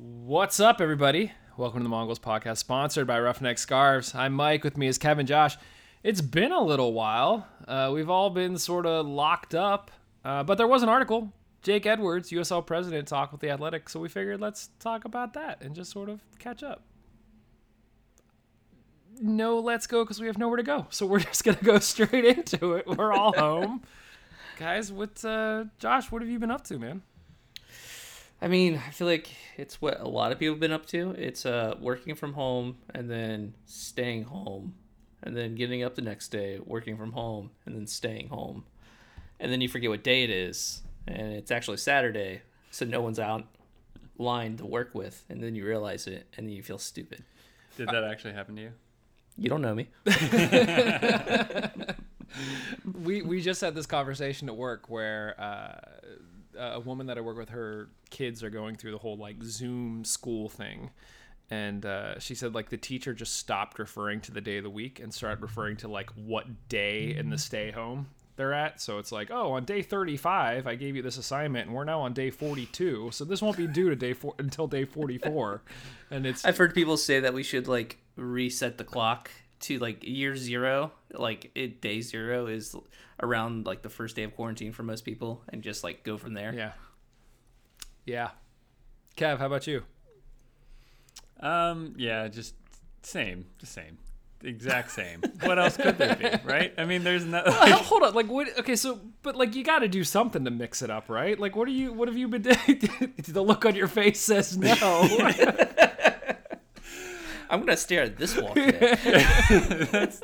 What's up, everybody? Welcome to the Mongols podcast, sponsored by Roughneck Scarves. I'm Mike. With me is Kevin, Josh. It's been a little while. Uh, we've all been sort of locked up, uh, but there was an article. Jake Edwards, USL president, talked with the Athletic, so we figured let's talk about that and just sort of catch up. No, let's go because we have nowhere to go. So we're just gonna go straight into it. We're all home, guys. What, uh, Josh? What have you been up to, man? I mean, I feel like it's what a lot of people have been up to. It's uh, working from home and then staying home, and then getting up the next day, working from home, and then staying home, and then you forget what day it is, and it's actually Saturday, so no one's out line to work with, and then you realize it, and then you feel stupid. Did that actually happen to you? You don't know me. we we just had this conversation at work where uh, a woman that I work with, her kids are going through the whole like Zoom school thing, and uh, she said like the teacher just stopped referring to the day of the week and started referring to like what day in the stay home they're at. So it's like, oh, on day 35, I gave you this assignment, and we're now on day 42, so this won't be due to day four until day 44, and it's I've heard people say that we should like reset the clock to like year zero, like it day zero is around like the first day of quarantine for most people, and just like go from there. yeah, yeah. Kev, how about you? Um, yeah, just same, the same, exact same. what else could there be, right? I mean, there's no. Well, hold on, like what? Okay, so but like you got to do something to mix it up, right? Like what are you? What have you been doing? the look on your face says no. I'm gonna stare at this wall today. That's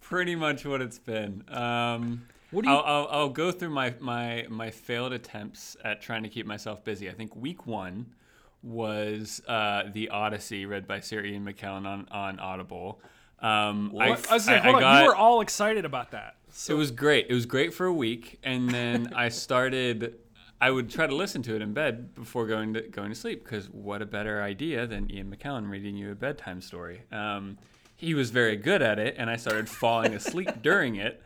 pretty much what it's been. Um, What do you- I'll, I'll, I'll go through my, my my failed attempts at trying to keep myself busy. I think week one was uh, the Odyssey, read by Sir Ian McKellen on on Audible. Um, I, I was saying, I- hold I on, got- you were all excited about that. it was great. It was great for a week, and then I started. I would try to listen to it in bed before going to going to sleep because what a better idea than Ian McKellen reading you a bedtime story. Um, he was very good at it, and I started falling asleep during it.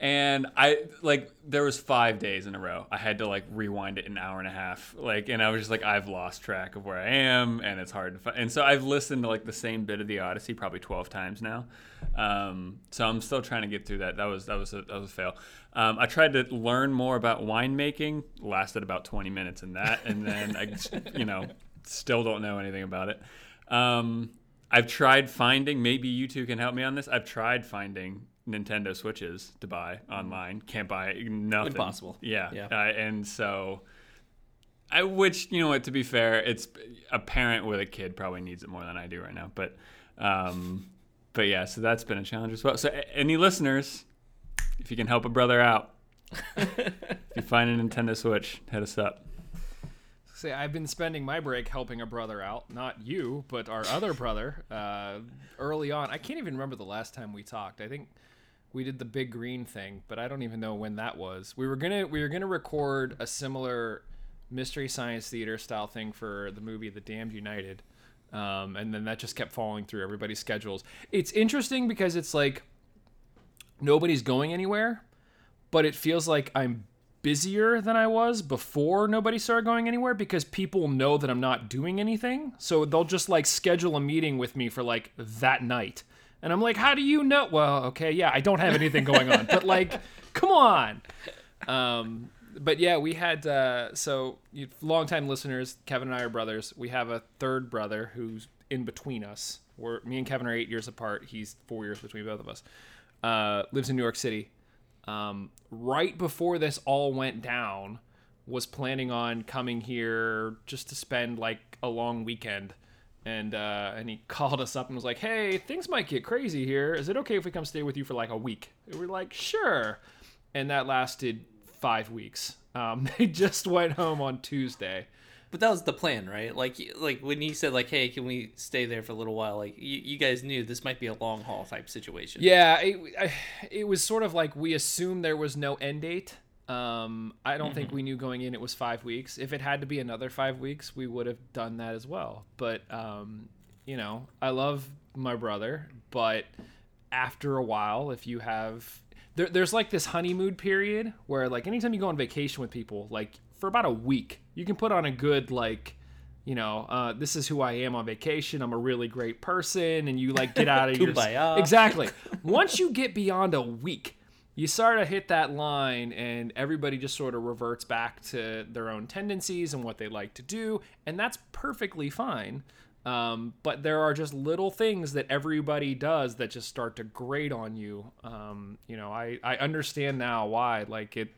And I like there was five days in a row. I had to like rewind it an hour and a half. Like, and I was just like, I've lost track of where I am, and it's hard to find. And so I've listened to like the same bit of the Odyssey probably twelve times now. Um, so I'm still trying to get through that. That was that was a, that was a fail. Um, I tried to learn more about winemaking. Lasted about twenty minutes in that, and then I, you know, still don't know anything about it. Um, I've tried finding. Maybe you two can help me on this. I've tried finding Nintendo Switches to buy online. Can't buy nothing. Impossible. Yeah. Yeah. Uh, and so, I which you know what to be fair, it's a parent with a kid probably needs it more than I do right now. But, um, but yeah, so that's been a challenge as well. So a- any listeners, if you can help a brother out, if you find a Nintendo Switch, hit us up. Say, I've been spending my break helping a brother out, not you, but our other brother. Uh, early on, I can't even remember the last time we talked. I think we did the big green thing, but I don't even know when that was. We were gonna we were gonna record a similar mystery science theater style thing for the movie The Damned United, um, and then that just kept falling through everybody's schedules. It's interesting because it's like nobody's going anywhere, but it feels like I'm busier than I was before nobody started going anywhere because people know that I'm not doing anything. So they'll just like schedule a meeting with me for like that night. And I'm like, how do you know? Well, okay, yeah, I don't have anything going on, but like, come on. Um, but yeah, we had, uh, so you, longtime listeners, Kevin and I are brothers. We have a third brother who's in between us. We're, me and Kevin are eight years apart. He's four years between both of us. Uh, lives in New York City um, right before this all went down, was planning on coming here just to spend like a long weekend. And uh, and he called us up and was like, "Hey, things might get crazy here. Is it okay if we come stay with you for like a week?" And we're like, "Sure." And that lasted five weeks. Um, they just went home on Tuesday. But that was the plan, right? Like, like when he said, like, "Hey, can we stay there for a little while?" Like, you, you guys knew this might be a long haul type situation. Yeah, it, I, it was sort of like we assumed there was no end date. Um, I don't think we knew going in it was five weeks. If it had to be another five weeks, we would have done that as well. But um, you know, I love my brother, but after a while, if you have there, there's like this honeymoon period where like anytime you go on vacation with people, like for about a week, you can put on a good like you know, uh, this is who I am on vacation. I'm a really great person, and you like get out of your exactly. Once you get beyond a week, you sort of hit that line, and everybody just sort of reverts back to their own tendencies and what they like to do, and that's perfectly fine. Um, but there are just little things that everybody does that just start to grate on you. Um, you know, I, I understand now why. Like it,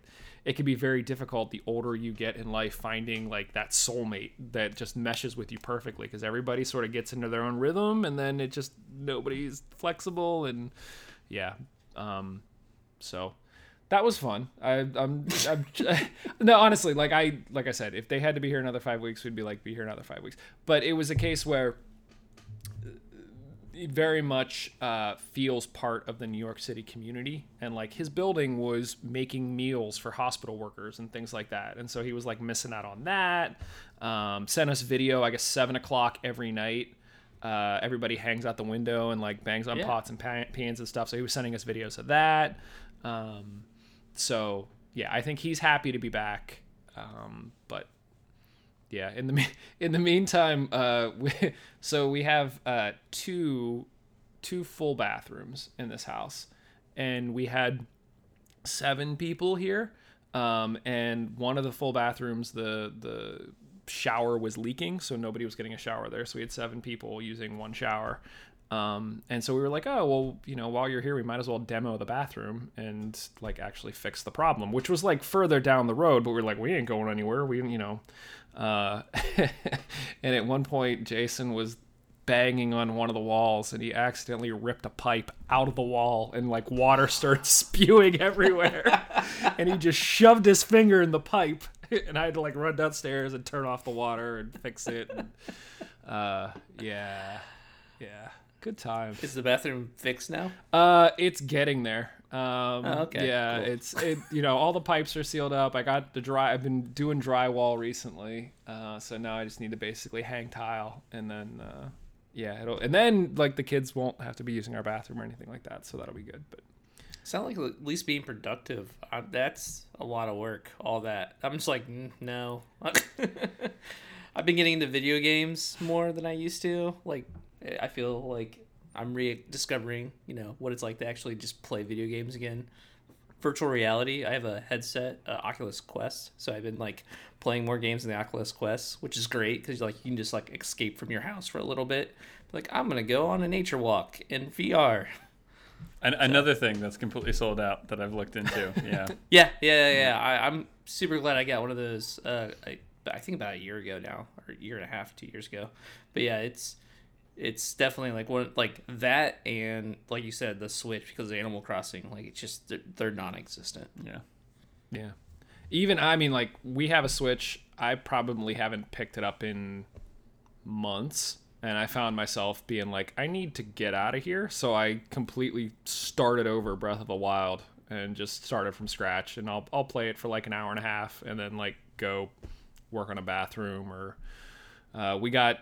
it can be very difficult the older you get in life finding like that soulmate that just meshes with you perfectly because everybody sort of gets into their own rhythm and then it just nobody's flexible and yeah. Um, so that was fun. I, I'm, I'm no, honestly, like I, like I said, if they had to be here another five weeks, we'd be like, be here another five weeks. But it was a case where he very much uh, feels part of the New York City community, and like his building was making meals for hospital workers and things like that, and so he was like missing out on that. Um, sent us video, I guess seven o'clock every night. Uh, everybody hangs out the window and like bangs on Yeah. pots and pans and stuff. So he was sending us videos of that. Um, so yeah, I think he's happy to be back. Um, but yeah, in the in the meantime, uh, we, so we have uh, two two full bathrooms in this house, and we had seven people here. Um, and one of the full bathrooms, the the shower was leaking, so nobody was getting a shower there. So we had seven people using one shower. Um, and so we were like, oh well, you know, while you're here, we might as well demo the bathroom and like actually fix the problem, which was like further down the road. But we are like, we ain't going anywhere. We, you know, uh, and at one point, Jason was banging on one of the walls and he accidentally ripped a pipe out of the wall and like water started spewing everywhere and he just shoved his finger in the pipe and i had to like run downstairs and turn off the water and fix it and, uh yeah yeah good time. Is the bathroom fixed now? uh, it's getting there. Um, Oh, okay, Yeah, cool. it's it. You know, all the pipes are sealed up. I got the dry. I've been doing drywall recently, uh, so now I just need to basically hang tile, and then uh, yeah, it'll. And then like the kids won't have to be using our bathroom or anything like that, so that'll be good. But Sound like at least being productive. Uh, that's a lot of work. All that. I'm just like, no. I've been getting into video games more than I used to. Like, I feel like I'm rediscovering, you know, what it's like to actually just play video games again. Virtual reality. I have a headset, uh, Oculus Quest, so I've been like playing more games in the Oculus Quest, which is great because like you can just like escape from your house for a little bit. Like I'm gonna go on a nature walk in VR. An- another thing that's completely sold out that I've looked into. Yeah. Yeah, yeah, yeah. yeah. I, I'm super glad I got one of those. Uh, I, I think about a year ago now, or a year and a half, two years ago. But yeah, it's it's definitely like one like that, and like you said, the Switch because Animal Crossing. Like it's just they're, they're non-existent. yeah. yeah, even I mean, like we have a Switch. I probably haven't picked it up in months. And I found myself being like, I need to get out of here. So I completely started over Breath of the Wild and just started from scratch. And I'll, I'll play it for like an hour and a half and then like go work on a bathroom or uh, we got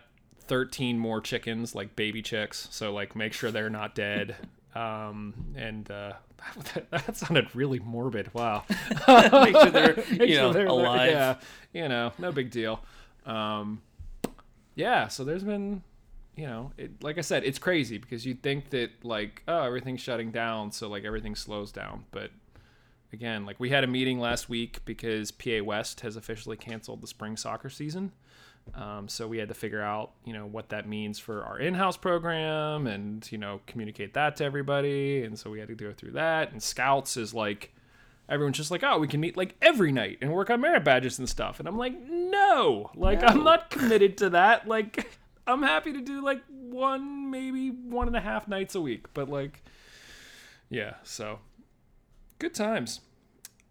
13 more chickens, like baby chicks. So like make sure they're not dead. Um, and uh, that, that sounded really morbid. Wow. Make sure they're Make you sure know they're- alive. Yeah, you know, no big deal. Um, yeah, so there's been, you know, it, like I said, it's crazy because you'd think that like, oh, everything's shutting down, so like everything slows down. But again, like we had a meeting last week because PA West has officially canceled the spring soccer season. Um, so we had to figure out, you know, what that means for our in-house program and, you know, communicate that to everybody. And so we had to go through that. And Scouts is like, everyone's just like, oh, we can meet like every night and work on merit badges and stuff. And I'm like, no, like I'm not committed to that. Like I'm happy to do like one, maybe one and a half nights a week, but like, yeah. So good times.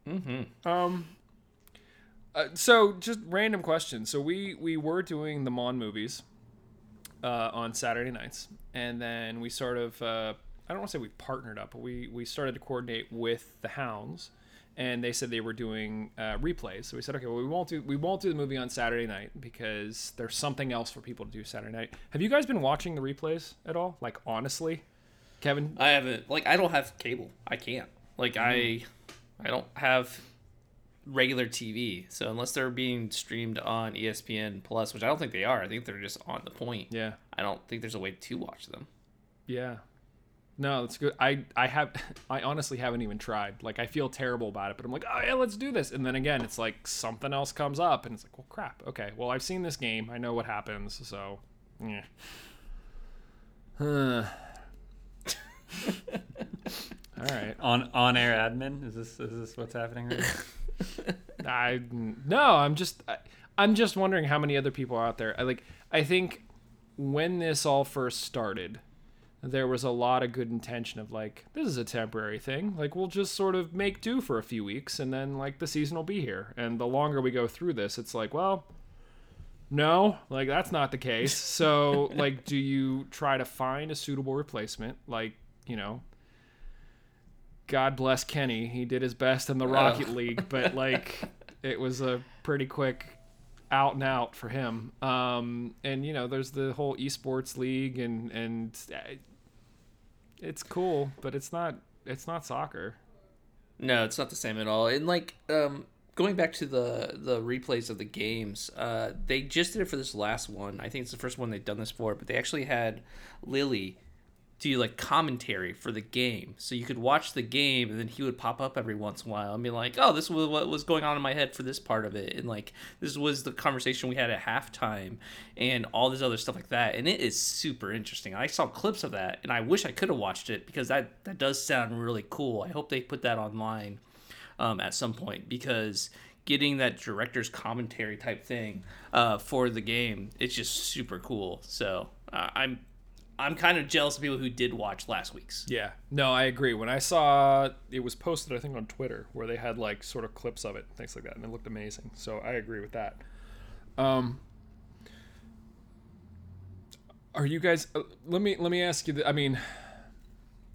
Mm-hmm. Um. Uh, so just random questions. So we we were doing the Mon movies uh, on Saturday nights, and then we sort of uh, I don't want to say we partnered up, but we we started to coordinate with the Hounds, and they said they were doing uh, replays. So we said, okay, well we won't do we won't do the movie on Saturday night because there's something else for people to do Saturday night. Have you guys been watching the replays at all? Like honestly, Kevin? I haven't like I don't have cable. I can't. Like I I don't have regular TV. So unless they're being streamed on ESPN Plus, which I don't think they are, I think they're just on the point. Yeah. I don't think there's a way to watch them. Yeah. No, that's good. I I have I honestly haven't even tried. Like I feel terrible about it, but I'm like, "Oh yeah, let's do this." And then again, it's like something else comes up and it's like, "Well, crap. Okay. Well, I've seen this game. I know what happens." So, yeah. Huh. All right. On on air admin is this is this what's happening right now? I no, I'm just I, I'm just wondering how many other people are out there. I like I think when this all first started, there was a lot of good intention of like this is a temporary thing. Like we'll just sort of make do for a few weeks and then like the season will be here. And the longer we go through this, it's like, well, no, like that's not the case. So, like do you try to find a suitable replacement like, you know, God bless Kenny. He did his best in the Rocket League, but like it was a pretty quick out and out for him. Um, and you know, there's the whole esports league, and and uh, it's cool, but it's not it's not soccer. No, it's not the same at all. And like um going back to the the replays of the games, uh they just did it for this last one. I think it's the first one they've done this for, but they actually had Lilley do like commentary for the game. So you could watch the game and then he would pop up every once in a while and be like, "Oh, this was what was going on in my head for this part of it." And like this was the conversation we had at halftime and all this other stuff like that. And it is super interesting. I saw clips of that and I wish I could have watched it because that that does sound really cool. I hope they put that online um, at some point because getting that director's commentary type thing uh, for the game it's just super cool so uh, i'm i'm kind of jealous of people who did watch last week's Yeah, no, I agree. When I saw it was posted, I think on Twitter, where they had like sort of clips of it, things like that, and it looked amazing. So I agree with that. Um, are you guys? Uh, let me let me ask you. th- I mean,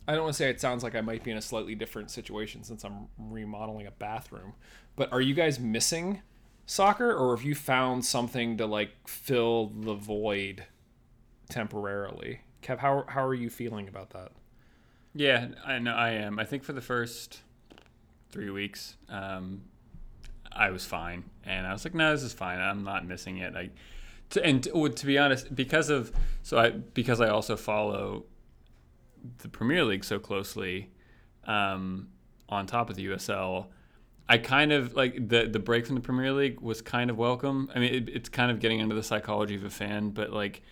I don't want to say it sounds like I might be in a slightly different situation since I'm remodeling a bathroom, but are you guys missing soccer, or have you found something to like fill the void temporarily? Kev, how how are you feeling about that? Yeah, I know I am. I think for the first three weeks, um, I was fine, and I was like, "No, this is fine. I'm not missing it." I, to, and to, to be honest, because of so I because I also follow the Premier League so closely, um, on top of the USL, I kind of like the the break from the Premier League was kind of welcome. I mean, it, it's kind of getting into the psychology of a fan, but like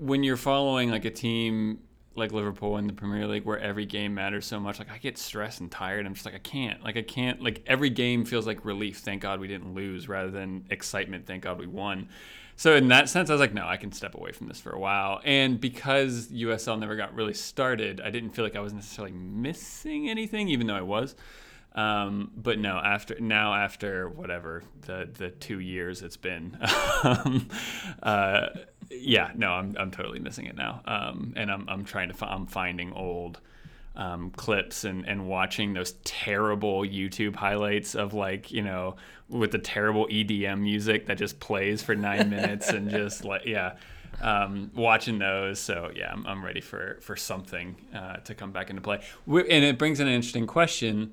when you're following like a team like Liverpool in the Premier League where every game matters so much, like I get stressed and tired. I'm just like I can't. Like I can't like every game feels like relief. Thank God we didn't lose rather than excitement. Thank God we won. So in that sense, I was like, no, I can step away from this for a while. And because USL never got really started, I didn't feel like I was necessarily missing anything, even though I was. Um, but no, after now after whatever the the two years it's been, um, uh, yeah, no, I'm I'm totally missing it now. Um, and I'm I'm trying to I'm finding old um, clips and and watching those terrible YouTube highlights of like you know with the terrible EDM music that just plays for nine minutes and just like yeah. Um, watching those, so yeah, I'm, I'm ready for for something uh, to come back into play. we and it brings in an interesting question.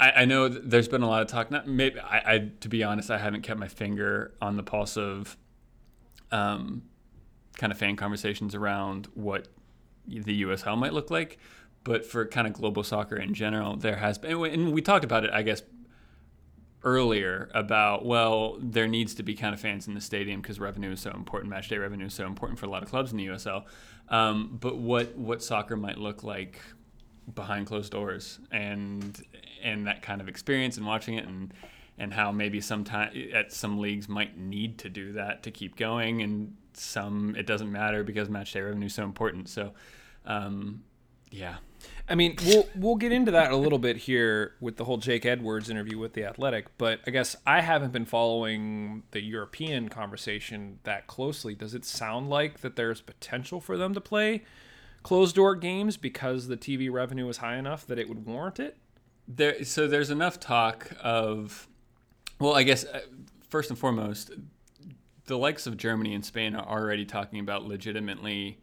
I, I know there's been a lot of talk. Not maybe I, I, to be honest, I haven't kept my finger on the pulse of, um, kind of fan conversations around what the USL might look like. But for kind of global soccer in general, there has been, and we talked about it, I guess, earlier about well, there needs to be kind of fans in the stadium because revenue is so important. Match day revenue is so important for a lot of clubs in the USL. Um, but what what soccer might look like behind closed doors and and that kind of experience and watching it and and how maybe sometime at some leagues might need to do that to keep going and some it doesn't matter because match day revenue is so important so um, yeah I mean, we'll we'll get into that a little bit here with the whole Jake Edwards interview with the Athletic, but I guess I haven't been following the European conversation that closely. Does it sound like that there's potential for them to play closed door games because the TV revenue is high enough that it would warrant it? there so there's enough talk of well i guess uh, first and foremost the likes of germany and spain are already talking about legitimately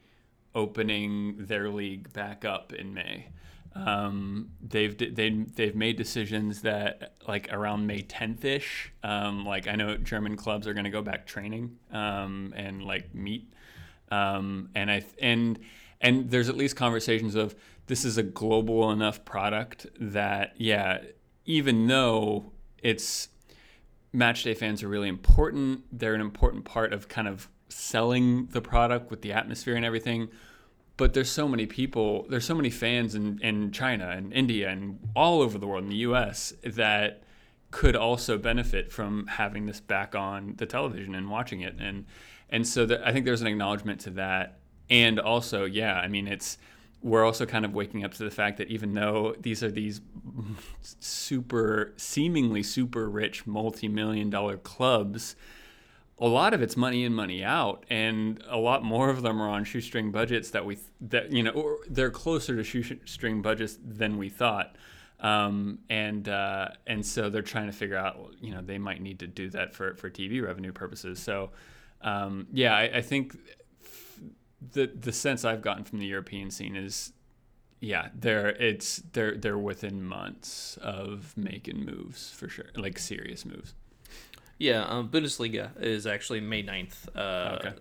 opening their league back up in may Um, they've they they've made decisions that like around May 10th ish. Um, like I know German clubs are going to go back training um, and like meet. Um, and I and and there's at least conversations of this is a global enough product that yeah, even though it's matchday fans are really important, they're an important part of kind of selling the product with the atmosphere and everything. But there's so many people there's so many fans in, in china and india and all over the world in the us that could also benefit from having this back on the television and watching it. And and so the, i think there's an acknowledgement to that. And also yeah i mean it's we're also kind of waking up to the fact that even though these are these super seemingly super rich multi-million dollar clubs a lot of it's money in money out and a lot more of them are on shoestring budgets that we that you know they're closer to shoestring budgets than we thought. Um, and uh, and so they're trying to figure out you know they might need to do that for for TV revenue purposes. So um, yeah I, I think the the sense I've gotten from the European scene is yeah, they're it's they're they're within months of making moves for sure, like serious moves. Yeah, um, Bundesliga is actually May 9th. Uh, okay.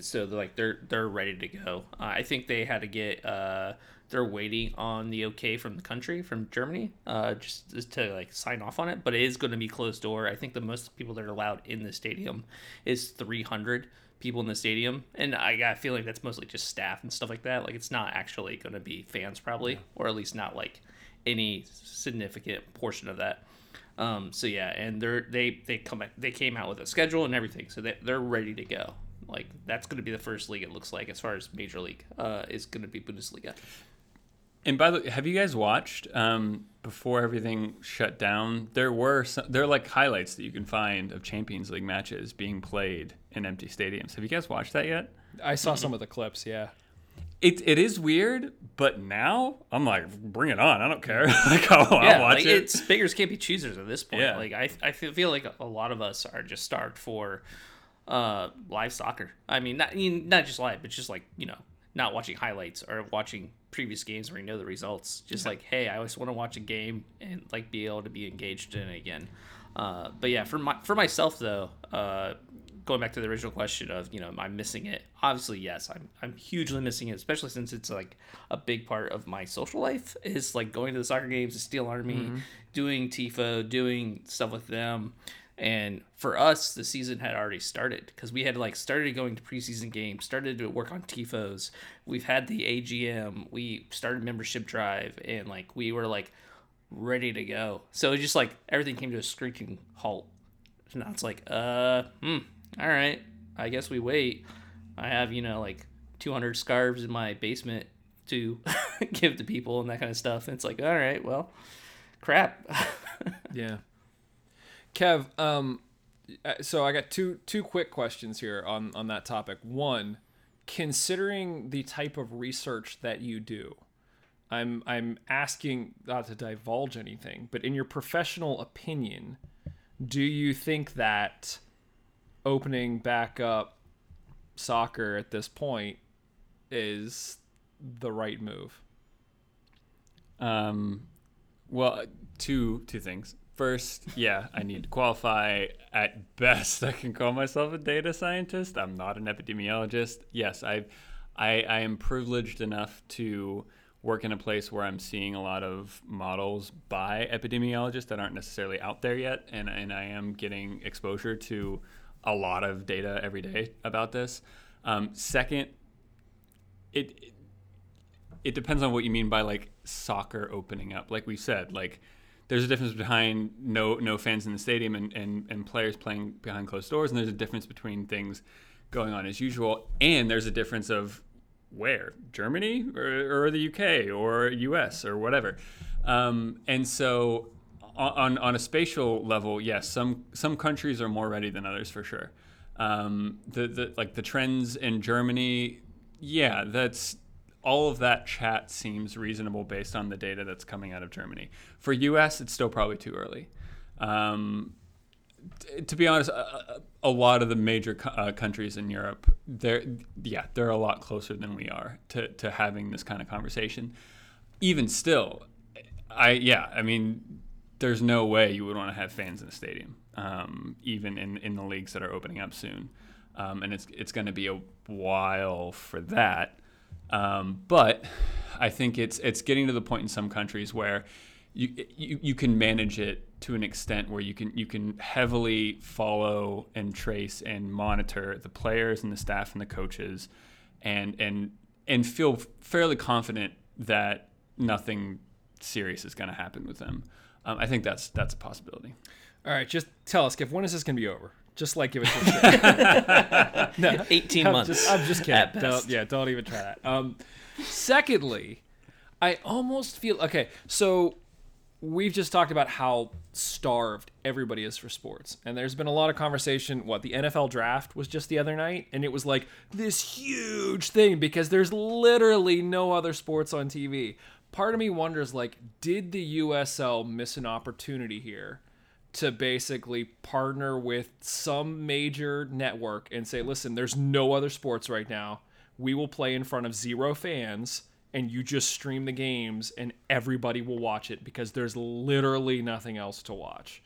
So they're like they're they're ready to go. Uh, I think they had to get uh, they're waiting on the okay from the country from Germany uh, just, just to like sign off on it. But it is going to be closed door. I think the most people that are allowed in the stadium is 300 people in the stadium, and I got a feeling that's mostly just staff and stuff like that. Like it's not actually going to be fans probably, yeah. or at least not like any significant portion of that. Um, so yeah, and they're they they come they came out with a schedule and everything, so they they're ready to go. Like that's going to be the first league it looks like as far as major league uh, is going to be Bundesliga. And by the way, have you guys watched um, before everything shut down? There were some, there are like highlights that you can find of Champions League matches being played in empty stadiums. Have you guys watched that yet? I saw some of the clips. Yeah. It, it is weird, but now I'm like, bring it on. I don't care. like, I'll, yeah, I'll watch like it. It's beggars can't be choosers at this point. Yeah. Like I, I feel like a lot of us are just starved for uh, live soccer. I mean, not not just live, but just like you know, not watching highlights or watching previous games where you know the results. Just yeah. like, hey, I always want to watch a game and like be able to be engaged in it again. Uh, but yeah, for my for myself though, uh, going back to the original question of you know am I missing it? Obviously, yes, I'm I'm hugely missing it, especially since it's like a big part of my social life is like going to the soccer games, the Steel Army, mm-hmm. doing tifo, doing stuff with them. And for us, the season had already started because we had like started going to preseason games, started to work on tifos. We've had the AGM, we started membership drive, and like we were like ready to go. So it just like everything came to a screeching halt. So now it's like, uh, hmm, all right, I guess we wait. I have, you know, like 200 scarves in my basement to give to people and that kind of stuff. And it's like, all right, well, crap. yeah. Kev, um, uh, so I got two two quick questions here on on that topic. One, considering the type of research that you do, I'm I'm asking not to divulge anything, but in your professional opinion, do you think that opening back up soccer at this point is the right move? Um, well, two two things. First, yeah, I need to qualify. At best, I can call myself a data scientist. I'm not an epidemiologist. Yes, I, I, I am privileged enough to work in a place where I'm seeing a lot of models by epidemiologists that aren't necessarily out there yet, and and I am getting exposure to a lot of data every day about this. Um, second, it it depends on what you mean by like soccer opening up. Like we said, like there's a difference behind no no fans in the stadium and, and, and players playing behind closed doors, and there's a difference between things going on as usual, and there's a difference of where Germany or, or the UK or US or whatever. Um, and so on on a spatial level, yes, some some countries are more ready than others for sure. Um, the the like the trends in Germany, yeah, that's all of that chat seems reasonable based on the data that's coming out of Germany. For U.S., it's still probably too early. Um, t- to be honest, a, a, lot of the major co- uh, countries in Europe, they're yeah, they're a lot closer than we are to to having this kind of conversation even still, I yeah, I mean, there's no way you would want to have fans in the stadium, um, even in in the leagues that are opening up soon, um, and it's it's going to be a while for that. Um, but I think it's it's getting to the point in some countries where you, you you can manage it to an extent where you can you can heavily follow and trace and monitor the players and the staff and the coaches, and and and feel fairly confident that nothing serious is going to happen with them. Um, I think that's that's a possibility. All right, just tell us, Skip, when is this going to be over? Just like give it us. no, 18 I'm months. Just, I'm just kidding. Don't, yeah, don't even try that. Um, secondly, I almost feel okay. So we've just talked about how starved everybody is for sports, and there's been a lot of conversation. What the NFL draft was just the other night, and it was like this huge thing because there's literally no other sports on TV. Part of me wonders, like, did the USL miss an opportunity here? To basically partner with some major network and say, listen, there's no other sports right now. We will play in front of zero fans and you just stream the games and everybody will watch it because there's literally nothing else to watch.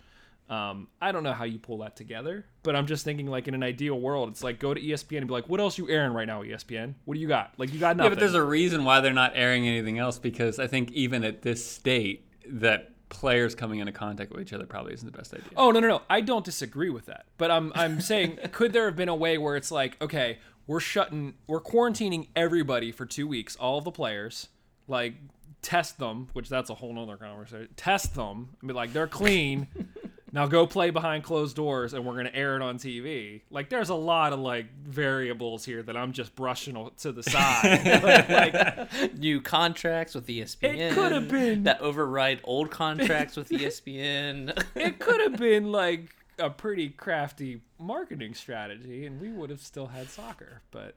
Um, I don't know how you pull that together, but I'm just thinking like in an ideal world, it's like go to ESPN and be like, what else you airing right now, ESPN? What do you got? Like you got Yeah, nothing. but there's a reason why they're not airing anything else because I think even at this state that players coming into contact with each other probably isn't the best idea. Oh no no no! I don't disagree with that, but I'm I'm saying could there have been a way where it's like okay we're shutting we're quarantining everybody for two weeks, all of the players, like test them, which that's a whole nother conversation. Test them, and be like they're clean. now go play behind closed doors, and we're gonna air it on TV. Like there's a lot of like variables here that I'm just brushing to the side. like New contracts with ESPN. could have been- that override old contracts with ESPN. it could have been like a pretty crafty marketing strategy, and we would have still had soccer, but.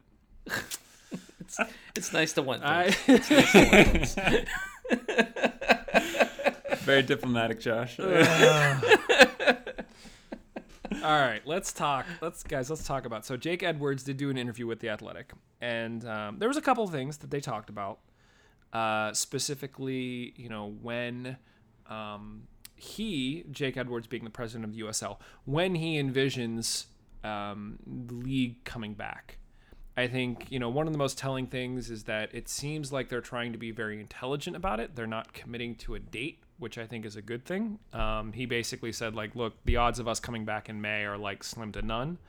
it's it's nice to want I, things. Very diplomatic, Josh. all right, let's talk. Let's guys, let's talk about. So Jake Edwards did do an interview with the Athletic, and um, there was a couple of things that they talked about. Uh, specifically, you know, when um, he, Jake Edwards, being the president of the USL, when he envisions um, the league coming back. I think, you know, one of the most telling things is that it seems like they're trying to be very intelligent about it. They're not committing to a date, which I think is a good thing. Um, he basically said, like, look, the odds of us coming back in May are like slim to none.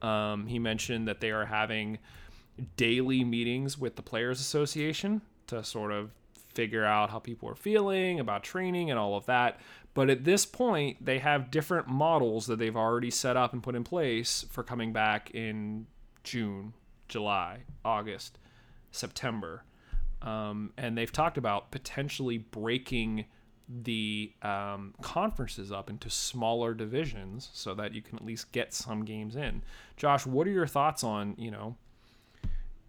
Um, he mentioned that they are having daily meetings with the Players Association to sort of figure out how people are feeling about training and all of that. But at this point, they have different models that they've already set up and put in place for coming back in June, July, August, September. Um, and they've talked about potentially breaking the um, conferences up into smaller divisions so that you can at least get some games in. Josh, what are your thoughts on, you know,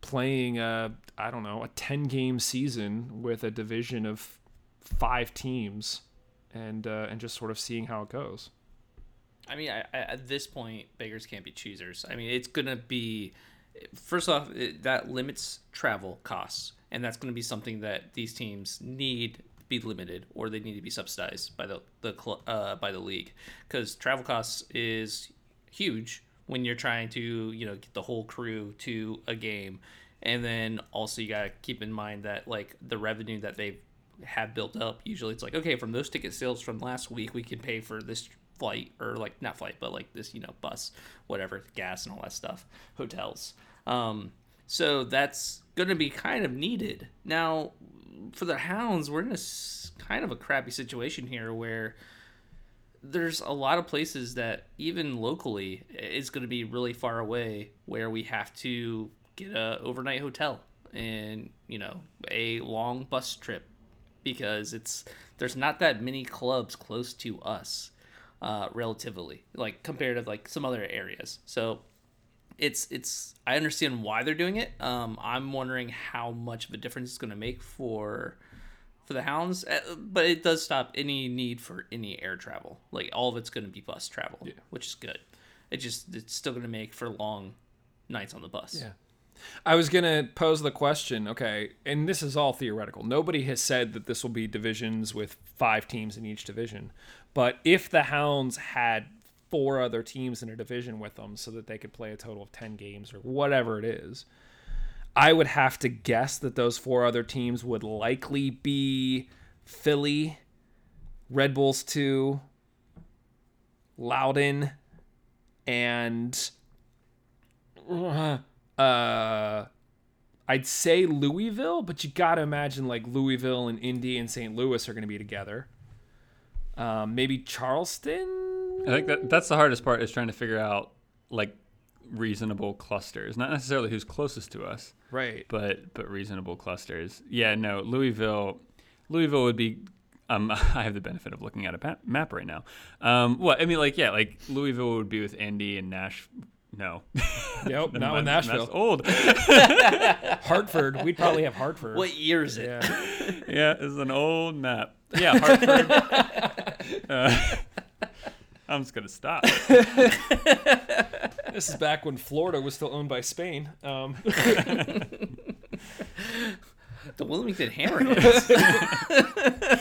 playing a I don't know a ten game season with a division of five teams, and uh, and just sort of seeing how it goes. I mean, I, I, at this point, beggars can't be choosers. I mean, it's gonna be first off it, that limits travel costs, and that's gonna be something that these teams need be limited, or they need to be subsidized by the the uh, by the league, because travel costs is huge when you're trying to you know get the whole crew to a game, and then also you gotta keep in mind that like the revenue that they have built up usually it's like okay from those ticket sales from last week we can pay for this flight or like not flight but like this you know bus whatever gas and all that stuff hotels. Um so that's gonna be kind of needed. Now for the hounds we're in a kind of a crappy situation here where there's a lot of places that even locally is going to be really far away where we have to get a overnight hotel and you know a long bus trip because it's there's not that many clubs close to us uh, relatively like compared to like some other areas. So it's it's i understand why they're doing it um, i'm wondering how much of a difference it's going to make for for the hounds uh, but it does stop any need for any air travel like all of it's going to be bus travel which is good it just it's still going to make for long nights on the bus Yeah. I was gonna pose the question, okay, and this is all theoretical. Nobody has said that this will be divisions with five teams in each division. But if the Hounds had four other teams in a division with them so that they could play a total of 10 games or whatever it is, I would have to guess that those four other teams would likely be Philly, Red Bulls 2, Loudoun, and uh, I'd say Louisville, but you got to imagine like Louisville and Indy and St. Louis are going to be together. Um, maybe Charleston. I think that that's the hardest part is trying to figure out like reasonable clusters, not necessarily who's closest to us, Right. but but reasonable clusters. Yeah, no, Louisville, Louisville would be. Um, I have the benefit of looking at a map right now. Um, well, I mean, like, yeah, like Louisville would be with Indy and Nash. No, Nope, not with Nashville. That's old. Hartford. We'd probably have Hartford. What year is it? Yeah. yeah, it's an old map. Yeah, Hartford. uh, I'm just gonna stop. This is back when Florida was still owned by Spain. Um, The Wilmington Hammerheads.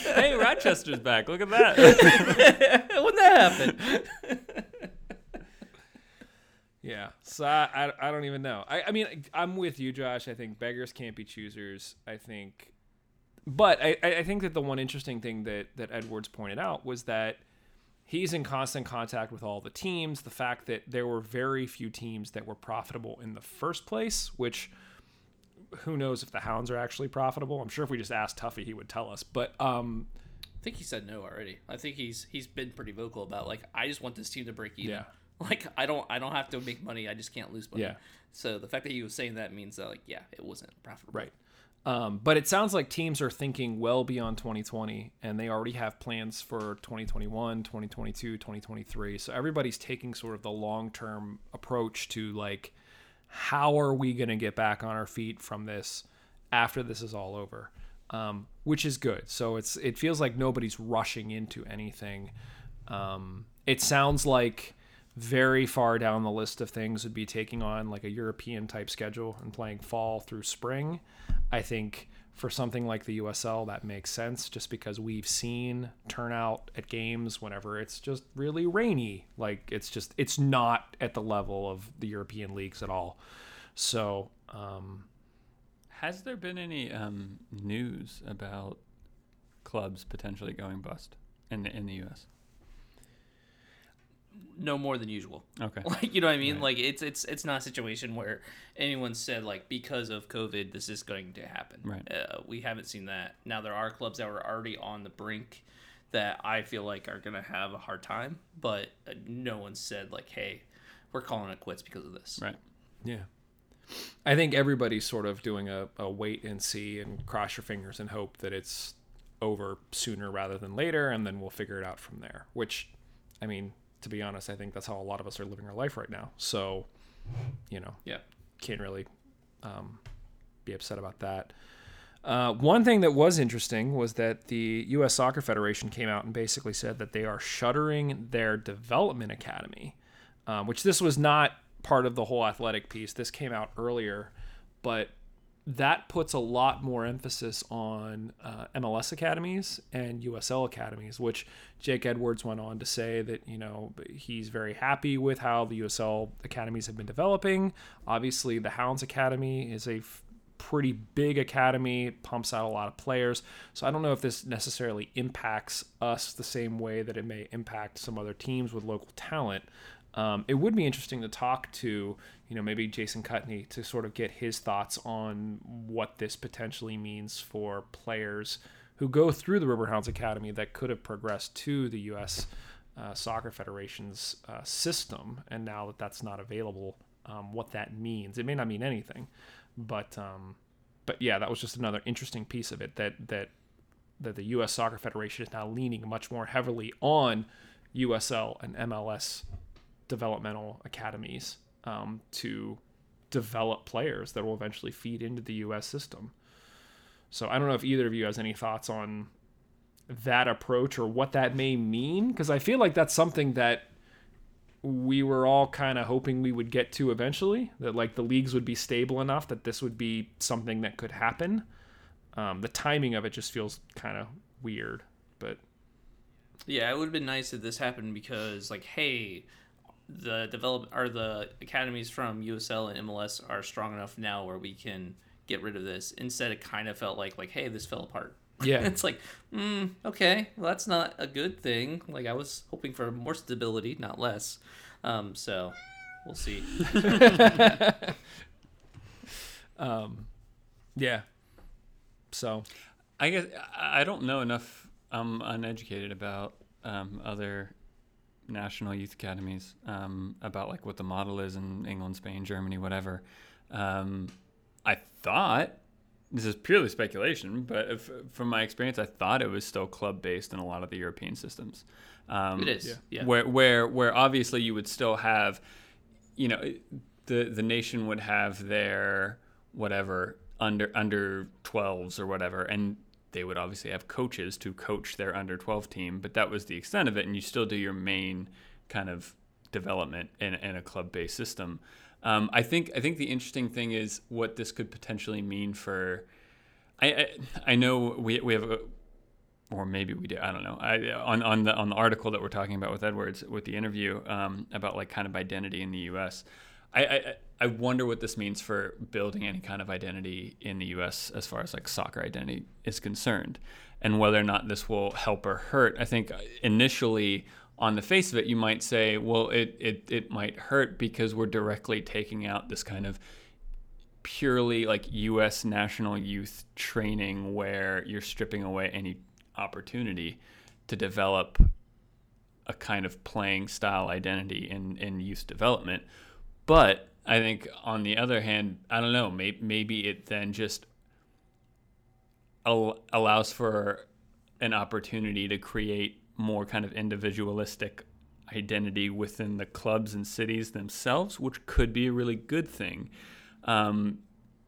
hey, Rochester's back. Look at that. when that happened? yeah. So I, I, I don't even know. I, I mean, I'm with you, Josh. I think beggars can't be choosers. I think, but I, I I think that the one interesting thing that that Edwards pointed out was that he's in constant contact with all the teams. The fact that there were very few teams that were profitable in the first place, which who knows if the Hounds are actually profitable. I'm sure if we just asked Tuffy, he would tell us. But um, I think he said no already. I think he's he's been pretty vocal about like I just want this team to break even. Yeah. Like I don't I don't have to make money. I just can't lose money. Yeah. So the fact that he was saying that means that like yeah, it wasn't profitable. Right. Um, but it sounds like teams are thinking well beyond 2020 and they already have plans for 2021, 2022, 2023. So everybody's taking sort of the long term approach to like, how are we going to get back on our feet from this after this is all over? Um, which is good. So it's it feels like nobody's rushing into anything. Um, it sounds like very far down the list of things would be taking on like a European type schedule and playing fall through spring. I think for something like the USL that makes sense just because we've seen turnout at games whenever it's just really rainy. Like it's just it's not at the level of the European leagues at all. So, um, Has there been any um, news about clubs potentially going bust in the, in the U.S.? No more than usual. Okay. Like you know what I mean? Right. Like it's it's it's not a situation where anyone said like because of COVID this is going to happen. Right. Uh, we haven't seen that. Now there are clubs that were already on the brink that I feel like are gonna have a hard time, but uh, no one said like, hey, we're calling it quits because of this. Right. Yeah. I think everybody's sort of doing a, a wait and see and cross your fingers and hope that it's over sooner rather than later, and then we'll figure it out from there. Which, I mean, to be honest, I think that's how a lot of us are living our life right now. So, you know, Yeah. can't really um, be upset about that. Uh, one thing that was interesting was that the U.S. Soccer Federation came out and basically said that they are shuttering their development academy, um, which this was not part of the whole athletic piece. This came out earlier, but that puts a lot more emphasis on uh, MLS academies and USL academies, which Jake Edwards went on to say that, you know, he's very happy with how the USL academies have been developing. Obviously, the Hounds Academy is a f- pretty big academy, pumps out a lot of players. So I don't know if this necessarily impacts us the same way that it may impact some other teams with local talent. Um, it would be interesting to talk to, you know, maybe Jason Kutney to sort of get his thoughts on what this potentially means for players who go through the Riverhounds Academy that could have progressed to the U.S. Uh, Soccer Federation's uh, system, and now that that's not available, um, what that means. It may not mean anything, but um, but yeah, that was just another interesting piece of it that that that the U.S. Soccer Federation is now leaning much more heavily on USL and MLS developmental academies um, to develop players that will eventually feed into the U.S. system. So I don't know if either of you has any thoughts on that approach or what that may mean, because I feel like that's something that we were all kind of hoping we would get to eventually. That like the leagues would be stable enough that this would be something that could happen. Um, the timing of it just feels kind of weird, but Yeah, it would have been nice if this happened because, like, hey, the develop or the academies from USL and MLS are strong enough now where we can get rid of this. Instead, it kind of felt like, like, hey, this fell apart. Yeah. it's like, mm, okay, well, that's not a good thing. Like, I was hoping for more stability, not less. Um, so we'll see. um, yeah. So I guess I I don't know enough. I'm uneducated about um, other national youth academies um, about like what the model is in England, Spain, Germany, whatever. Um, I thought this is purely speculation, but if, from my experience, I thought it was still club based in a lot of the European systems. Um, It is, yeah. yeah. Where where where obviously you would still have, you know, the the nation would have their whatever under under 12s or whatever, and they would obviously have coaches to coach their under 12 team, but that was the extent of it, and you still do your main kind of development in, in a club based system. Um, I think I think the interesting thing is what this could potentially mean for. I I, I know we we have a, or maybe we did. I don't know. I on on the on the article that we're talking about with Edwards with the interview um, about like kind of identity in the U.S. I, I I wonder what this means for building any kind of identity in the U.S. as far as like soccer identity is concerned, and whether or not this will help or hurt. I think uh, initially on the face of it, you might say, well, it it it might hurt because we're directly taking out this kind of purely like U.S. national youth training where you're stripping away any opportunity to develop a kind of playing style identity in, in youth development. But I think on the other hand, I don't know, maybe, maybe it then just al- allows for an opportunity to create more kind of individualistic identity within the clubs and cities themselves, which could be a really good thing. Um,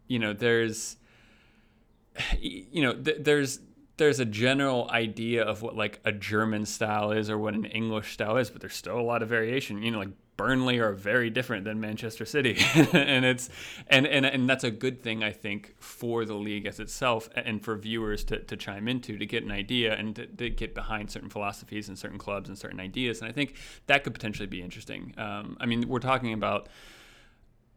you know, there's, you know, th- there's there's a general idea of what like a German style is or what an English style is, but there's still a lot of variation. You know, like Burnley are very different than Manchester City, and it's and, and and that's a good thing I think for the league as itself and for viewers to, to chime into to get an idea and to, to get behind certain philosophies and certain clubs and certain ideas, and I think that could potentially be interesting. Um, I mean, we're talking about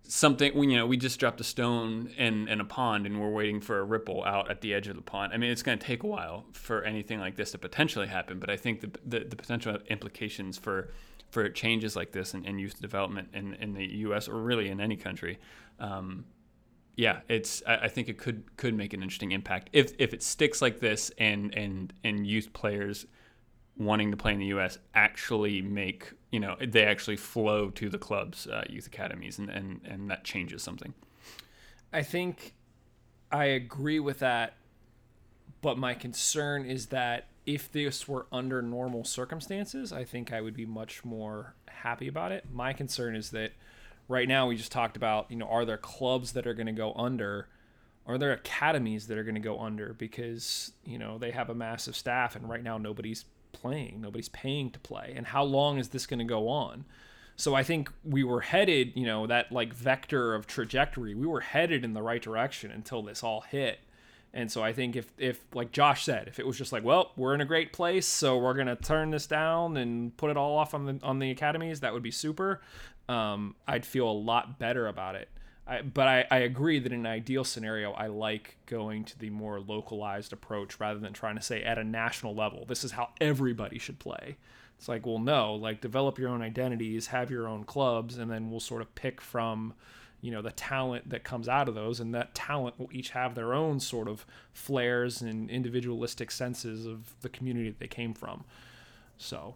something you know we just dropped a stone in, in a pond and we're waiting for a ripple out at the edge of the pond. I mean it's going to take a while for anything like this to potentially happen but i think the, the, the potential implications for for changes like this and, youth development in, in the us or really in any country um, yeah it's I, I think it could could make an interesting impact if if it sticks like this and and and youth players wanting to play in the U.S. actually make you know they actually flow to the clubs, uh, youth academies, and, and and that changes something. I think I agree with that, but my concern is that if this were under normal circumstances, I think I would be much more happy about it. My concern is that right now we just talked about, you know, are there clubs that are going to go under? Are there academies that are going to go under because, you know, they have a massive staff and right now nobody's playing, nobody's paying to play. And how long is this going to go on? So I think we were headed, you know, that like vector of trajectory, we were headed in the right direction until this all hit. And so I think if, if like Josh said, if it was just like, well, we're in a great place, so we're gonna turn this down and put it all off on the on the academies, that would be super. Um, I'd feel a lot better about it. I, but I, I agree that in an ideal scenario, I like going to the more localized approach rather than trying to say at a national level, this is how everybody should play. It's like, well, no, like develop your own identities, have your own clubs, and then we'll sort of pick from, you know, the talent that comes out of those, and that talent will each have their own sort of flares and individualistic senses of the community that they came from. So,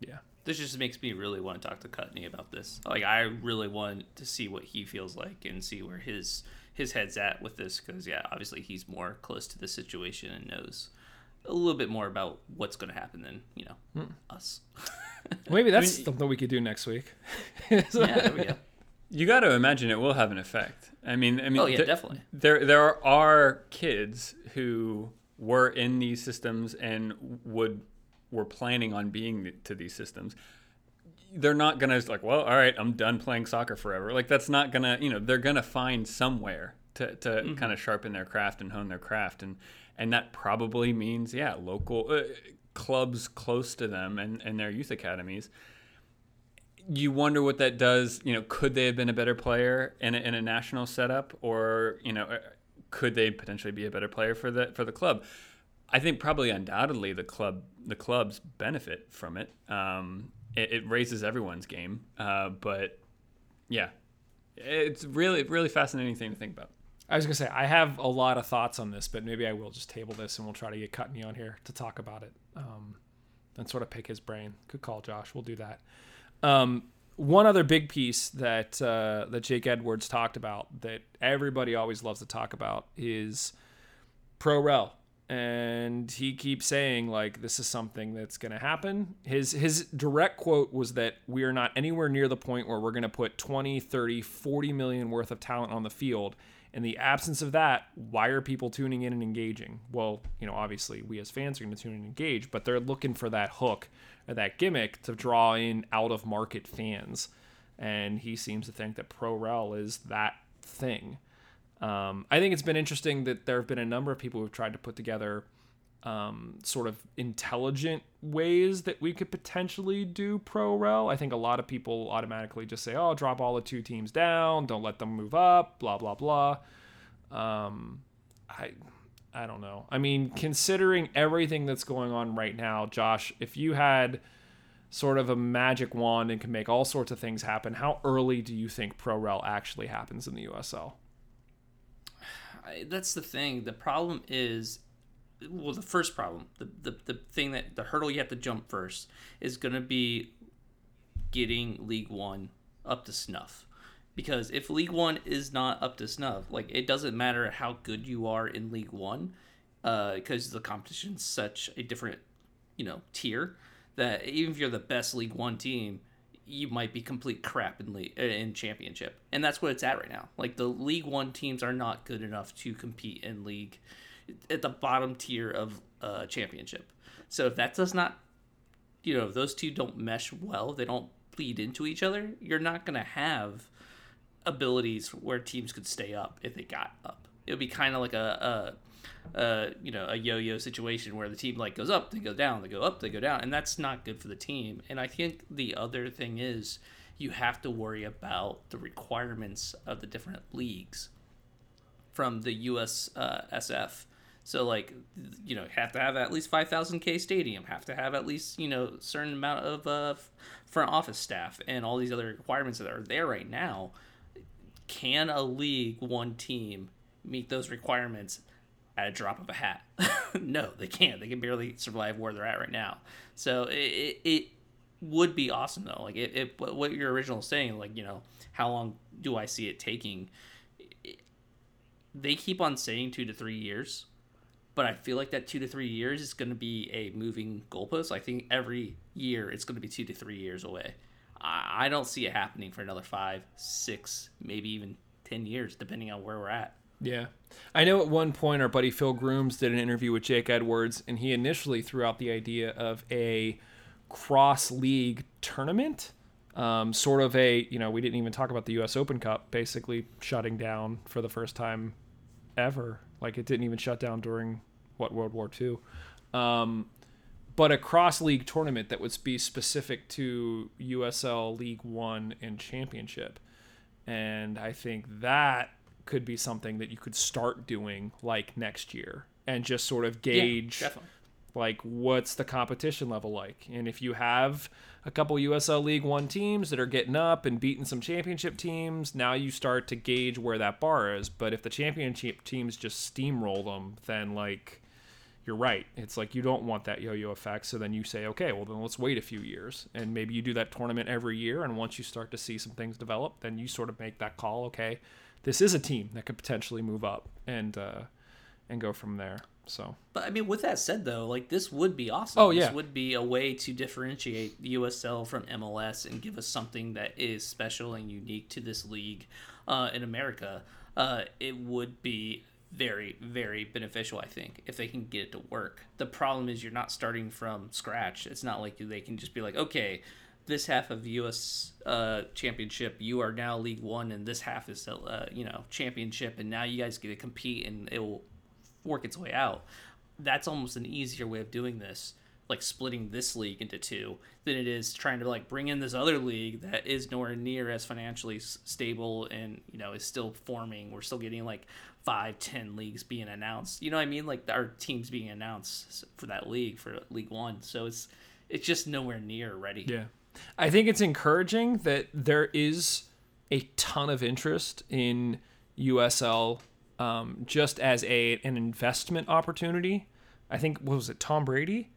yeah. This just makes me really want to talk to Kutney about this. Like, I really want to see what he feels like and see where his his head's at with this, because yeah, obviously he's more close to the situation and knows a little bit more about what's going to happen than you know hmm. us. Maybe that's something we could do next week. yeah, there we go. You got to imagine it will have an effect. I mean, I mean, Oh, yeah, there, definitely. There, there are kids who were in these systems and would were planning on being to these systems. they're not gonna like, well, all right, I'm done playing soccer forever. Like that's not gonna, you know, they're gonna find somewhere to, to mm-hmm. kind of sharpen their craft and hone their craft, and and that probably means yeah, local uh, clubs close to them and and their youth academies. You wonder what that does. You know, could they have been a better player in a, in a national setup, or you know, uh, could they potentially be a better player for the for the club? I think probably undoubtedly the club the clubs benefit from it. Um, it, it, raises everyone's game, uh, but yeah, it's really really fascinating thing to think about. I was gonna say I have a lot of thoughts on this, but maybe I will just table this and we'll try to get Kutney on here to talk about it um, and sort of pick his brain. Good call, Josh. We'll do that. Um, one other big piece that uh, that Jake Edwards talked about that everybody always loves to talk about is pro rel. And he keeps saying like this is something that's going to happen. His his direct quote was that we are not anywhere near the point where we're going to put 20 30 40 million worth of talent on the field. In the absence of that why are people tuning in and engaging? Well you know obviously we as fans are going to tune in and engage but they're looking for that hook or that gimmick to draw in out of market fans and he seems to think that pro rel is that thing um, I think it's been interesting that there have been a number of people who've tried to put together um, sort of intelligent ways that we could potentially do pro rel. I think a lot of people automatically just say, "Oh, drop all the two teams down, don't let them move up," blah blah blah. Um, I I don't know. I mean, considering everything that's going on right now, Josh, if you had sort of a magic wand and can make all sorts of things happen, how early do you think pro rel actually happens in the USL? that's the thing. The problem is, well, the first problem, the, the, the thing that the hurdle you have to jump first is going to be getting League One up to snuff. Because if League One is not up to snuff, like it doesn't matter how good you are in League One, because uh, the competition's such a different, you know, tier that even if you're the best League One team, you might be complete crap in league, uh, in championship, and that's what it's at right now. Like the League One teams are not good enough to compete in league at the bottom tier of uh, championship. So if that does not, you know, if those two don't mesh well, they don't bleed into each other. You're not gonna have abilities where teams could stay up if they got up. It would be kind of like a, a uh, you know, a yo-yo situation where the team like goes up, they go down, they go up, they go down, and that's not good for the team. And I think the other thing is you have to worry about the requirements of the different leagues from the US uh, SF. So like, you know, have to have at least 5,000 K stadium, have to have at least, you know, certain amount of uh, front office staff and all these other requirements that are there right now. Can a league one team meet those requirements at a drop of a hat. no, they can't. They can barely survive where they're at right now. So it, it would be awesome though. Like it, it, what your original saying, like you know, how long do I see it taking? they keep on saying two to three years, but I feel like that two to three years is going to be a moving goalpost. I think every year it's going to be two to three years away. I, don't see it happening for another five, six, maybe even ten years, depending on where we're at. Yeah. I know at one point our buddy Phil Grooms did an interview with Jake Edwards, and he initially threw out the idea of a cross league tournament. Um, sort of a, you know, we didn't even talk about the U.S. Open Cup basically shutting down for the first time ever. Like it didn't even shut down during what World War II. Um, but a cross league tournament that would be specific to USL League One and Championship. And I think that could be something that you could start doing like next year and just sort of gauge yeah, like what's the competition level like. And if you have a couple USL League 1 teams that are getting up and beating some championship teams now you start to gauge where that bar is. But if the championship teams just steamroll them then like you're right it's like you don't want that yo-yo effect so then you say okay well then let's wait a few years and maybe you do that tournament every year and once you start to see some things develop then you sort of make that call okay this is a team that could potentially move up and uh, and go from there. So, but I mean, with that said, though, like this would be awesome. Oh yeah, this would be a way to differentiate the USL from MLS and give us something that is special and unique to this league uh, in America. Uh, it would be very, very beneficial, I think, if they can get it to work. The problem is you're not starting from scratch. It's not like they can just be like, okay, this half of U.S. Uh, championship, you are now League One, and this half is uh, you know championship, and now you guys get to compete, and it will work its way out. That's almost an easier way of doing this, like splitting this league into two, than it is trying to like bring in this other league that is nowhere near as financially stable and you know is still forming. We're still getting like five, ten leagues being announced. You know what I mean? Like our teams being announced for that league for League One. So it's it's just nowhere near ready. Yeah. I think it's encouraging that there is a ton of interest in USL um, just as a an investment opportunity. I think what was it Tom Brady?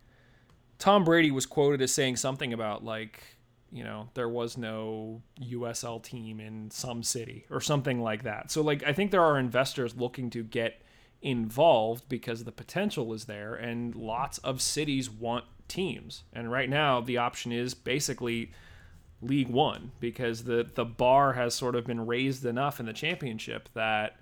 Tom Brady was quoted as saying something about like you know there was no USL team in some city or something like that. So like I think there are investors looking to get involved because the potential is there and lots of cities want teams. And right now the option is basically League 1 because the the bar has sort of been raised enough in the championship that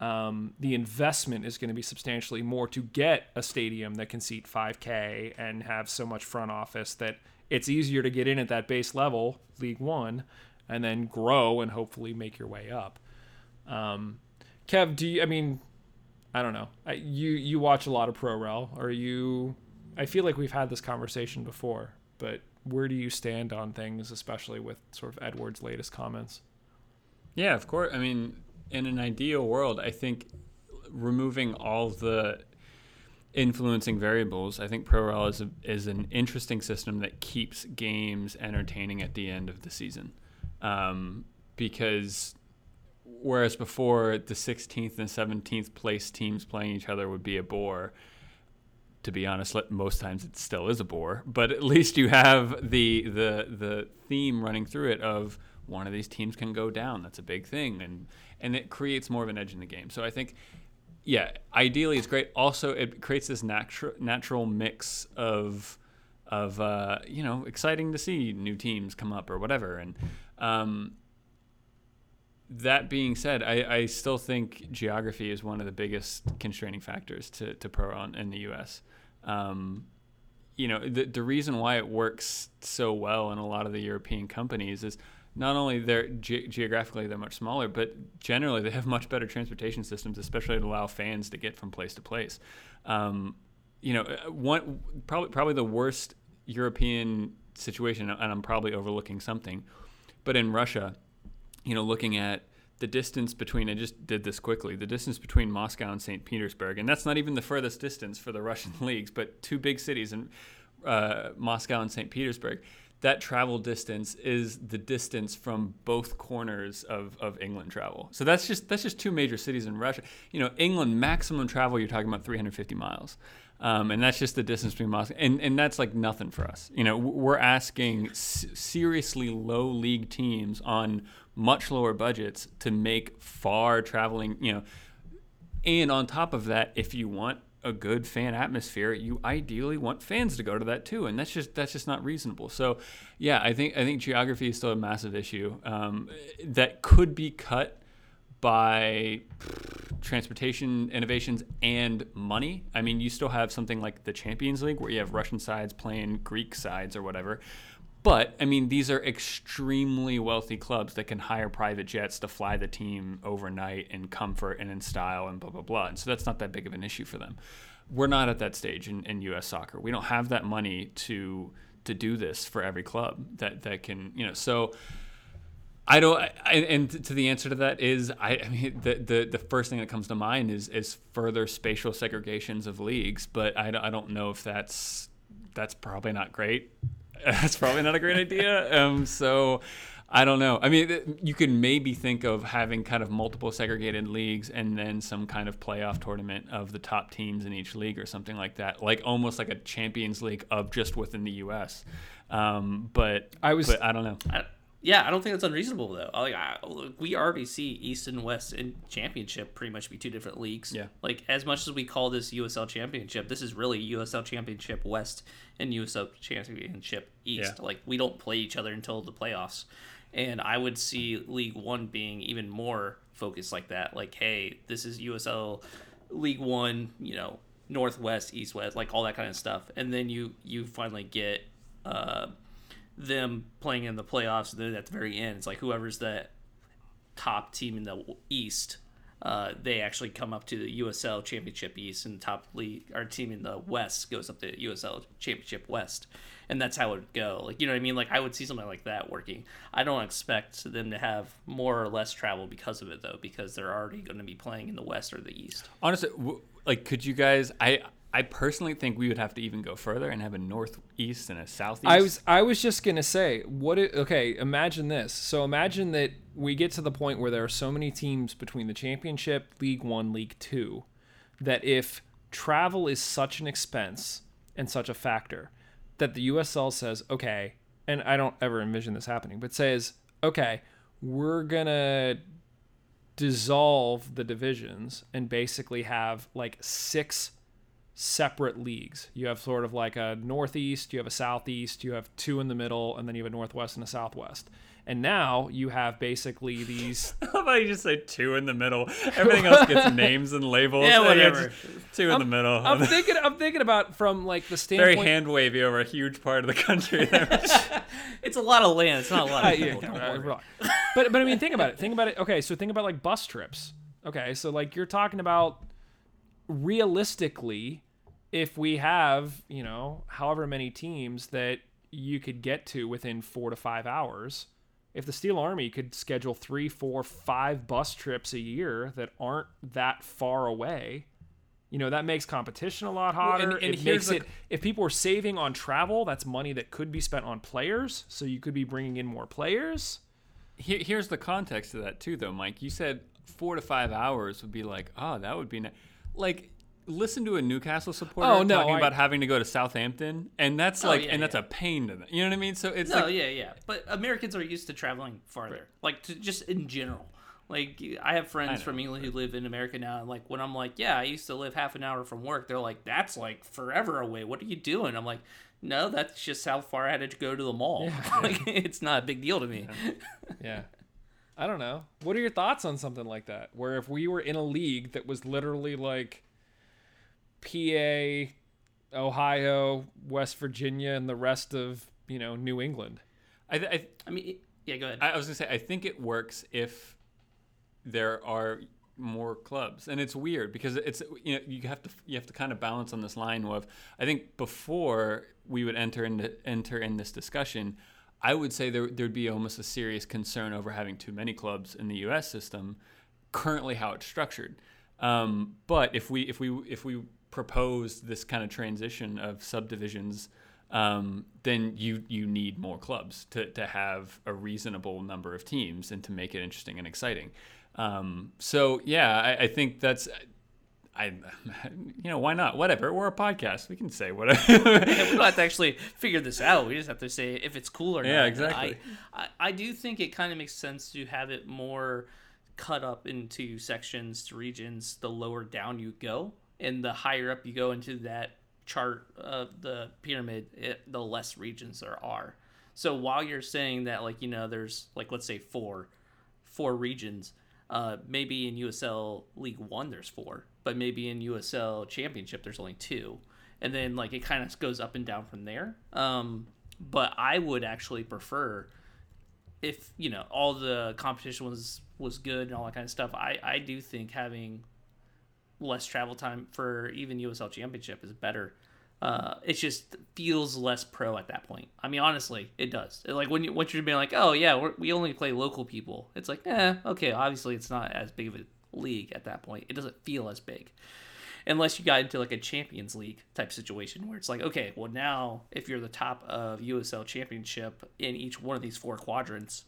um, the investment is going to be substantially more to get a stadium that can seat 5K and have so much front office that it's easier to get in at that base level, League One, and then grow and hopefully make your way up. Um, Kev, do you? I mean, I don't know. I, you you watch a lot of pro rel. Are you? I feel like we've had this conversation before, but where do you stand on things, especially with sort of Edward's latest comments? Yeah, of course. I mean, in an ideal world, I think removing all the influencing variables, I think ProRel is a, is an interesting system that keeps games entertaining at the end of the season, um, because whereas before the 16th and 17th place teams playing each other would be a bore. To be honest, most times it still is a bore, but at least you have the the the theme running through it of one of these teams can go down. That's a big thing, and and it creates more of an edge in the game. So I think, yeah, ideally it's great. Also, it creates this natural natural mix of of uh, you know exciting to see new teams come up or whatever. And um, that being said, I, I still think geography is one of the biggest constraining factors to to pro on in the U.S. Um, you know the the reason why it works so well in a lot of the European companies is not only they're ge- geographically they're much smaller, but generally they have much better transportation systems, especially to allow fans to get from place to place. Um, you know, uh, one probably probably the worst European situation, and I'm probably overlooking something, but in Russia, you know, looking at the distance between I just did this quickly. The distance between Moscow and St. Petersburg, and that's not even the furthest distance for the Russian leagues, but two big cities in uh, Moscow and St. Petersburg that travel distance is the distance from both corners of, of England travel. So that's just that's just two major cities in Russia. You know, England maximum travel you're talking about 350 miles. Um, and that's just the distance between Moscow, and, and that's like nothing for us. You know, we're asking s- seriously low league teams on much lower budgets to make far traveling. You know, and on top of that, if you want a good fan atmosphere, you ideally want fans to go to that too, and that's just that's just not reasonable. So, yeah, I think I think geography is still a massive issue um, that could be cut by transportation innovations and money. I mean, you still have something like the Champions League where you have Russian sides playing Greek sides or whatever. But I mean, these are extremely wealthy clubs that can hire private jets to fly the team overnight in comfort and in style and blah blah blah. And so that's not that big of an issue for them. We're not at that stage in, in U.S. soccer. We don't have that money to to do this for every club that that can you know. So I don't. I, and to the answer to that is, I, I mean, the, the the first thing that comes to mind is is further spatial segregations of leagues. But I, I don't know if that's that's probably not great. That's probably not a great idea. Um, so I don't know. I mean, you could maybe think of having kind of multiple segregated leagues and then some kind of playoff tournament of the top teams in each league or something like that, like almost like a Champions League of just within the U.S. Um, but I was. but I don't know. I, yeah, I don't think that's unreasonable though. Like, I, we already see East and West in Championship pretty much be two different leagues. Yeah. Like as much as we call this USL Championship, this is really USL Championship West and USL Championship East. Yeah. Like we don't play each other until the playoffs, and I would see League One being even more focused like that. Like, hey, this is USL League One. You know, Northwest, East, West, like all that kind of stuff, and then you you finally get. Uh, them playing in the playoffs. Then at the very end, it's like whoever's the top team in the East, uh, they actually come up to the USL Championship East, and top league our team in the West goes up to USL Championship West, and that's how it would go. Like you know what I mean? Like I would see something like that working. I don't expect them to have more or less travel because of it though, because they're already going to be playing in the West or the East. Honestly, w- like, could you guys? I I personally think we would have to even go further and have a northeast and a southeast. I was I was just gonna say what it, okay imagine this so imagine that we get to the point where there are so many teams between the championship league one league two that if travel is such an expense and such a factor that the USL says okay and I don't ever envision this happening but says okay we're gonna dissolve the divisions and basically have like six separate leagues. You have sort of like a northeast, you have a southeast, you have two in the middle, and then you have a northwest and a southwest. And now you have basically these. How about you just say two in the middle? Everything else gets names and labels. Yeah, whatever. it's Two in the middle. I'm thinking. I'm thinking about from like the state Very hand wavy over a huge part of the country. There. It's a lot of land. It's not a lot of yeah, people. don't uh, right. but but I mean, think about it. Think about it. Okay, so think about like bus trips. Okay, so like you're talking about realistically, if we have you know however many teams that you could get to within four to five hours. If the Steel Army could schedule three, four, five bus trips a year that aren't that far away, you know that makes competition a lot Well, and- hotter. and it makes the- it if people are saving on travel, that's money that could be spent on players. So you could be bringing in more players. Here, here's the context of that too, though, Mike. You said four to five hours would be like, oh, that would be ni-. Like. Listen to a Newcastle supporter Oh, no, talking I- about having to go to Southampton, and that's Oh, like, yeah, and that's a pain to them. You know what I mean? So it's No, like, yeah, yeah. But Americans are used to traveling farther, like to just in general. Like I have friends know. from England who live in America now, and like when I'm like, yeah, I used to live half an hour from work, they're like, that's like forever away. What are you doing? I'm like, no, that's just how far I had to go to the mall. like it's not a big deal to me. Yeah. I don't know. What are your thoughts on something like that? Where if we were in a league that was literally like PA, Ohio, West Virginia, and the rest of, you know, New England. I, I, I mean, yeah, go ahead. I was gonna say I think it works if there are more clubs, and it's weird because it's you know you have to you have to kind of balance on this line of I think before we would enter into enter in this discussion, I would say there there'd be almost a serious concern over having too many clubs in the U.S. system, currently how it's structured. Um, but if we if we if we propose this kind of transition of subdivisions um, then you you need more clubs to, to have a reasonable number of teams and to make it interesting and exciting. Um, so yeah, I, I think that's I you know why not? Whatever. We're a podcast. We can say whatever. Yeah, we don't have to actually figure this out. We just have to say if it's cool or not. Yeah, exactly. I, I, I do think it kind of makes sense to have it more cut up into sections, to regions, the lower down you go. And the higher up you go into that chart of the pyramid, it, the less regions there are. So while you're saying that, like, you know, there's, like, let's say four, four regions, uh, maybe in USL League One there's four, but maybe in USL Championship there's only two, and then like it kind of goes up and down from there. Um, but I would actually prefer if you know all the competition was was good and all that kind of stuff. I I do think having less travel time for even USL Championship is better. Uh, it just feels less pro at that point. I mean, honestly, it does. Like when you once you're being like, oh yeah, we only play local people. It's like, eh, okay. Obviously, it's not as big of a league at that point. It doesn't feel as big, unless you got into like a Champions League type situation where it's like, okay, well now if you're the top of USL Championship in each one of these four quadrants,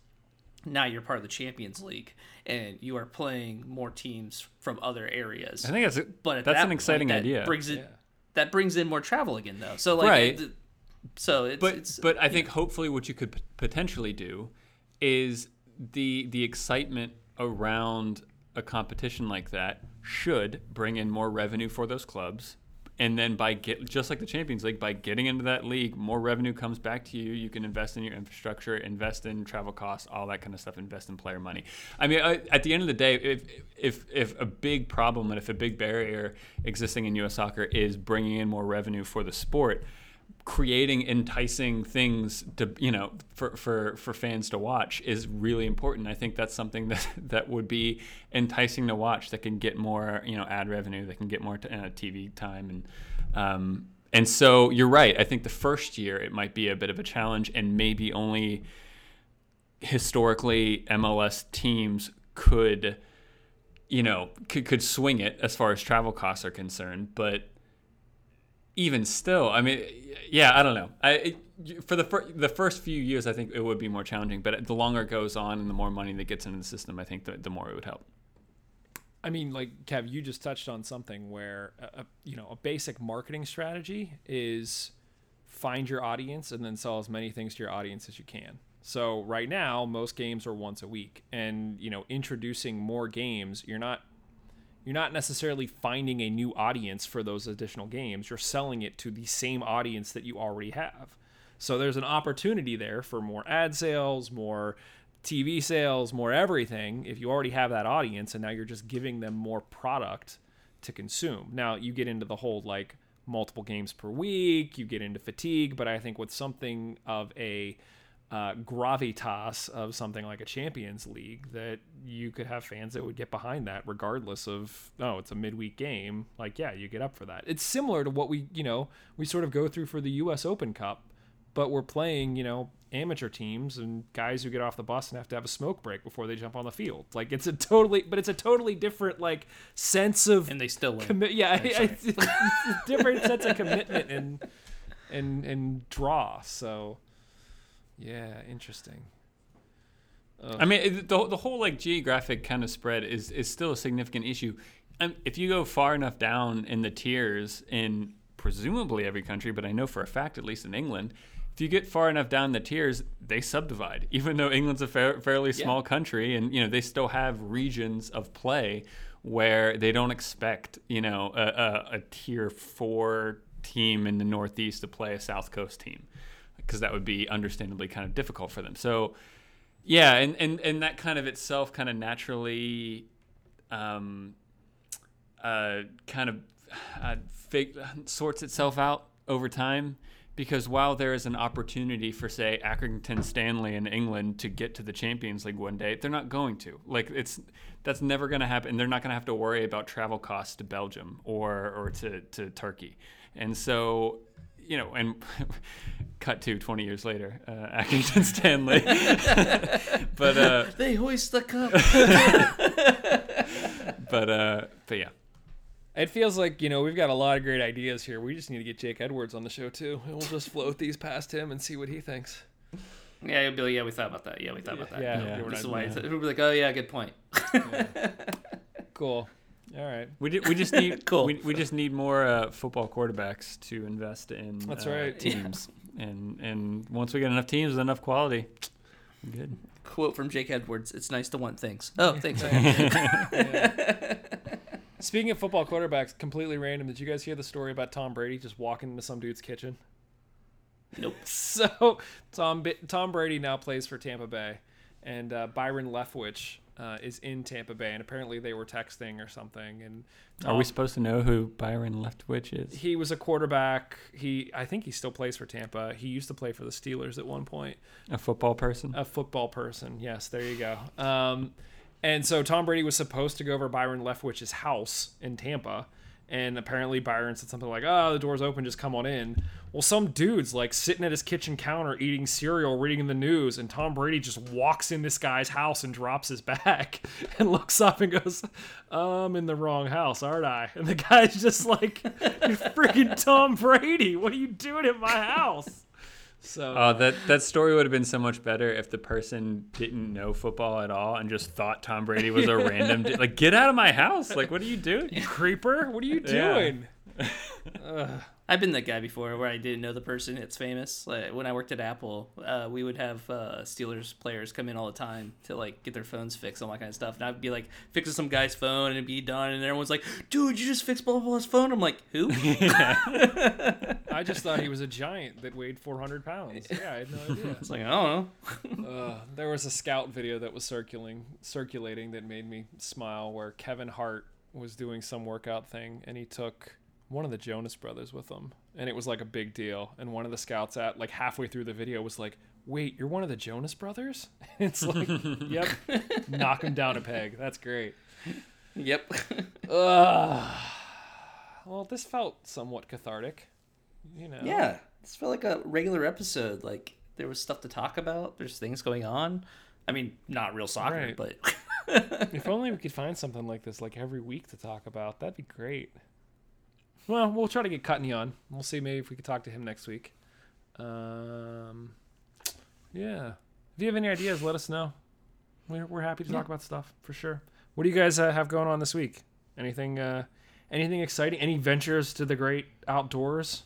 now you're part of the Champions League and you are playing more teams from other areas. I think that's a, But that's that an point, exciting that idea. Brings it Yeah. that brings in more travel again, though. So like, Right. th- so it's, but it's but I think hopefully what you could p- potentially do is the the excitement around a competition like that should bring in more revenue for those clubs. And then by get just like the Champions League, by getting into that league, more revenue comes back to you. You can invest in your infrastructure, invest in travel costs, all that kind of stuff. Invest in player money. I mean, I, at the end of the day, if if if a big problem and if a big barrier existing in U.S. soccer is bringing in more revenue for the sport, creating enticing things to you know for, for for fans to watch is really important. I think that's something that that would be enticing to watch that can get more you know ad revenue, that can get more t- uh, TV time and um, and so you're right. I think the first year it might be a bit of a challenge and maybe only historically MLS teams could you know could, could swing it as far as travel costs are concerned, but even still, I mean, yeah, I don't know. I it, for the fir- the first few years, I think it would be more challenging. But the longer it goes on, and the more money that gets into the system, I think the, the more it would help. I mean, like Kev, you just touched on something where a, you know a basic marketing strategy is find your audience and then sell as many things to your audience as you can. So right now, most games are once a week, and you know introducing more games, you're not you're not necessarily finding a new audience for those additional games. You're selling it to the same audience that you already have. So there's an opportunity there for more ad sales, more TV sales, more everything if you already have that audience and now you're just giving them more product to consume. Now you get into the whole like multiple games per week, you get into fatigue, but I think with something of a uh, gravitas of something like a Champions League that you could have fans that would get behind that regardless of oh it's a midweek game. Like yeah you get up for that. It's similar to what we you know we sort of go through for the US Open Cup but we're playing you know amateur teams and guys who get off the bus and have to have a smoke break before they jump on the field. Like it's a totally but it's a totally different like sense of and they still win. commi- yeah it's, it's a different sense of commitment and and and draw so yeah, interesting. Ugh. I mean, it, the the whole like geographic kind of spread is is still a significant issue. And if you go far enough down in the tiers in presumably every country, but I know for a fact, at least in England, if you get far enough down the tiers, they subdivide. Even though England's a fa- fairly small country, and you know they still have regions of play where they don't expect you know a, a, a tier four team in the Northeast to play a South Coast team because that would be understandably kind of difficult for them. So, yeah, and and, and that kind of itself kind of naturally, um, uh, kind of uh, fig- sorts itself out over time. Because while there is an opportunity for, say, Accrington Stanley in England to get to the Champions League one day, they're not going to. Like it's that's never going to happen. They're not going to have to worry about travel costs to Belgium or or to to Turkey. And so you know, and cut to 20 years later, uh, Accrington Stanley. but uh, they hoist the cup. but uh, but yeah. It feels like you know we've got a lot of great ideas here. We just need to get Jake Edwards on the show too, and we'll just float these past him and see what he thinks. Yeah, he'll be like, yeah, we thought about that. Yeah, we thought about that. Yeah, No, yeah, we're this is not- why yeah. it's- he'll be like, oh yeah, good point. Cool. All right. We, ju- we just need Cool. we, we just need more uh, football quarterbacks to invest in That's uh, right. teams and and once we get enough teams with enough quality we're good Quote from Jake Edwards: "It's nice to want things." Oh, thanks. Speaking of football quarterbacks, completely random. Did you guys hear the story about Tom Brady just walking into some dude's kitchen? nope. So Tom Tom Brady now plays for Tampa Bay, and uh, Byron Leftwich uh, is in Tampa Bay, and apparently they were texting or something. And are we supposed to know who Byron Leftwich is He was a quarterback. He I think he still plays for Tampa. He used to play for the Steelers at one point. a football person A football person. Yes, there you go. Um, and so Tom Brady was supposed to go over Byron Leftwich's house in Tampa. And apparently Byron said something like, "Oh, the door's open, just come on in." Well, some dude's like sitting at his kitchen counter eating cereal, reading the news, and Tom Brady just walks in this guy's house and drops his bag and looks up and goes, "I'm in the wrong house, aren't I?" And the guy's just like, "You're freaking Tom Brady! What are you doing in my house?" So Oh, that that story would have been so much better if the person didn't know football at all and just thought Tom Brady was a random dude. like get out of my house like what are you doing creeper, what are you doing? Yeah. Doing? I've been that guy before where I didn't know the person that's famous. Like when I worked at Apple, uh, we would have uh, Steelers players come in all the time to like get their phones fixed, all that kind of stuff. And I'd be like fixing some guy's phone and it'd be done, and everyone's like, "Dude, you just fixed blah blah blah's phone." I'm like, "Who?" I just thought he was a giant that weighed 400 pounds. Yeah, I had no idea. It's like I don't know. Uh, there was a scout video that was circulating, circulating that made me smile, where Kevin Hart was doing some workout thing, and he took one of the Jonas Brothers with them, and it was like a big deal. And one of the scouts at like halfway through the video was like, "Wait, you're one of the Jonas Brothers?" it's like, "Yep." Knock him down a peg. That's great. Yep. Well, this felt somewhat cathartic. You know. yeah. This felt like a regular episode. Like there was stuff to talk about. There's things going on. I mean, not real soccer, Right. but If only we could find something like this like every week to talk about. That'd be great. Well, we'll try to get Kutney on. We'll see maybe if we could talk to him next week. Um, yeah. If you have any ideas, let us know. We're, we're happy to talk about stuff for sure. What do you guys uh, have going on this week? Anything uh, anything exciting? Any ventures to the great outdoors?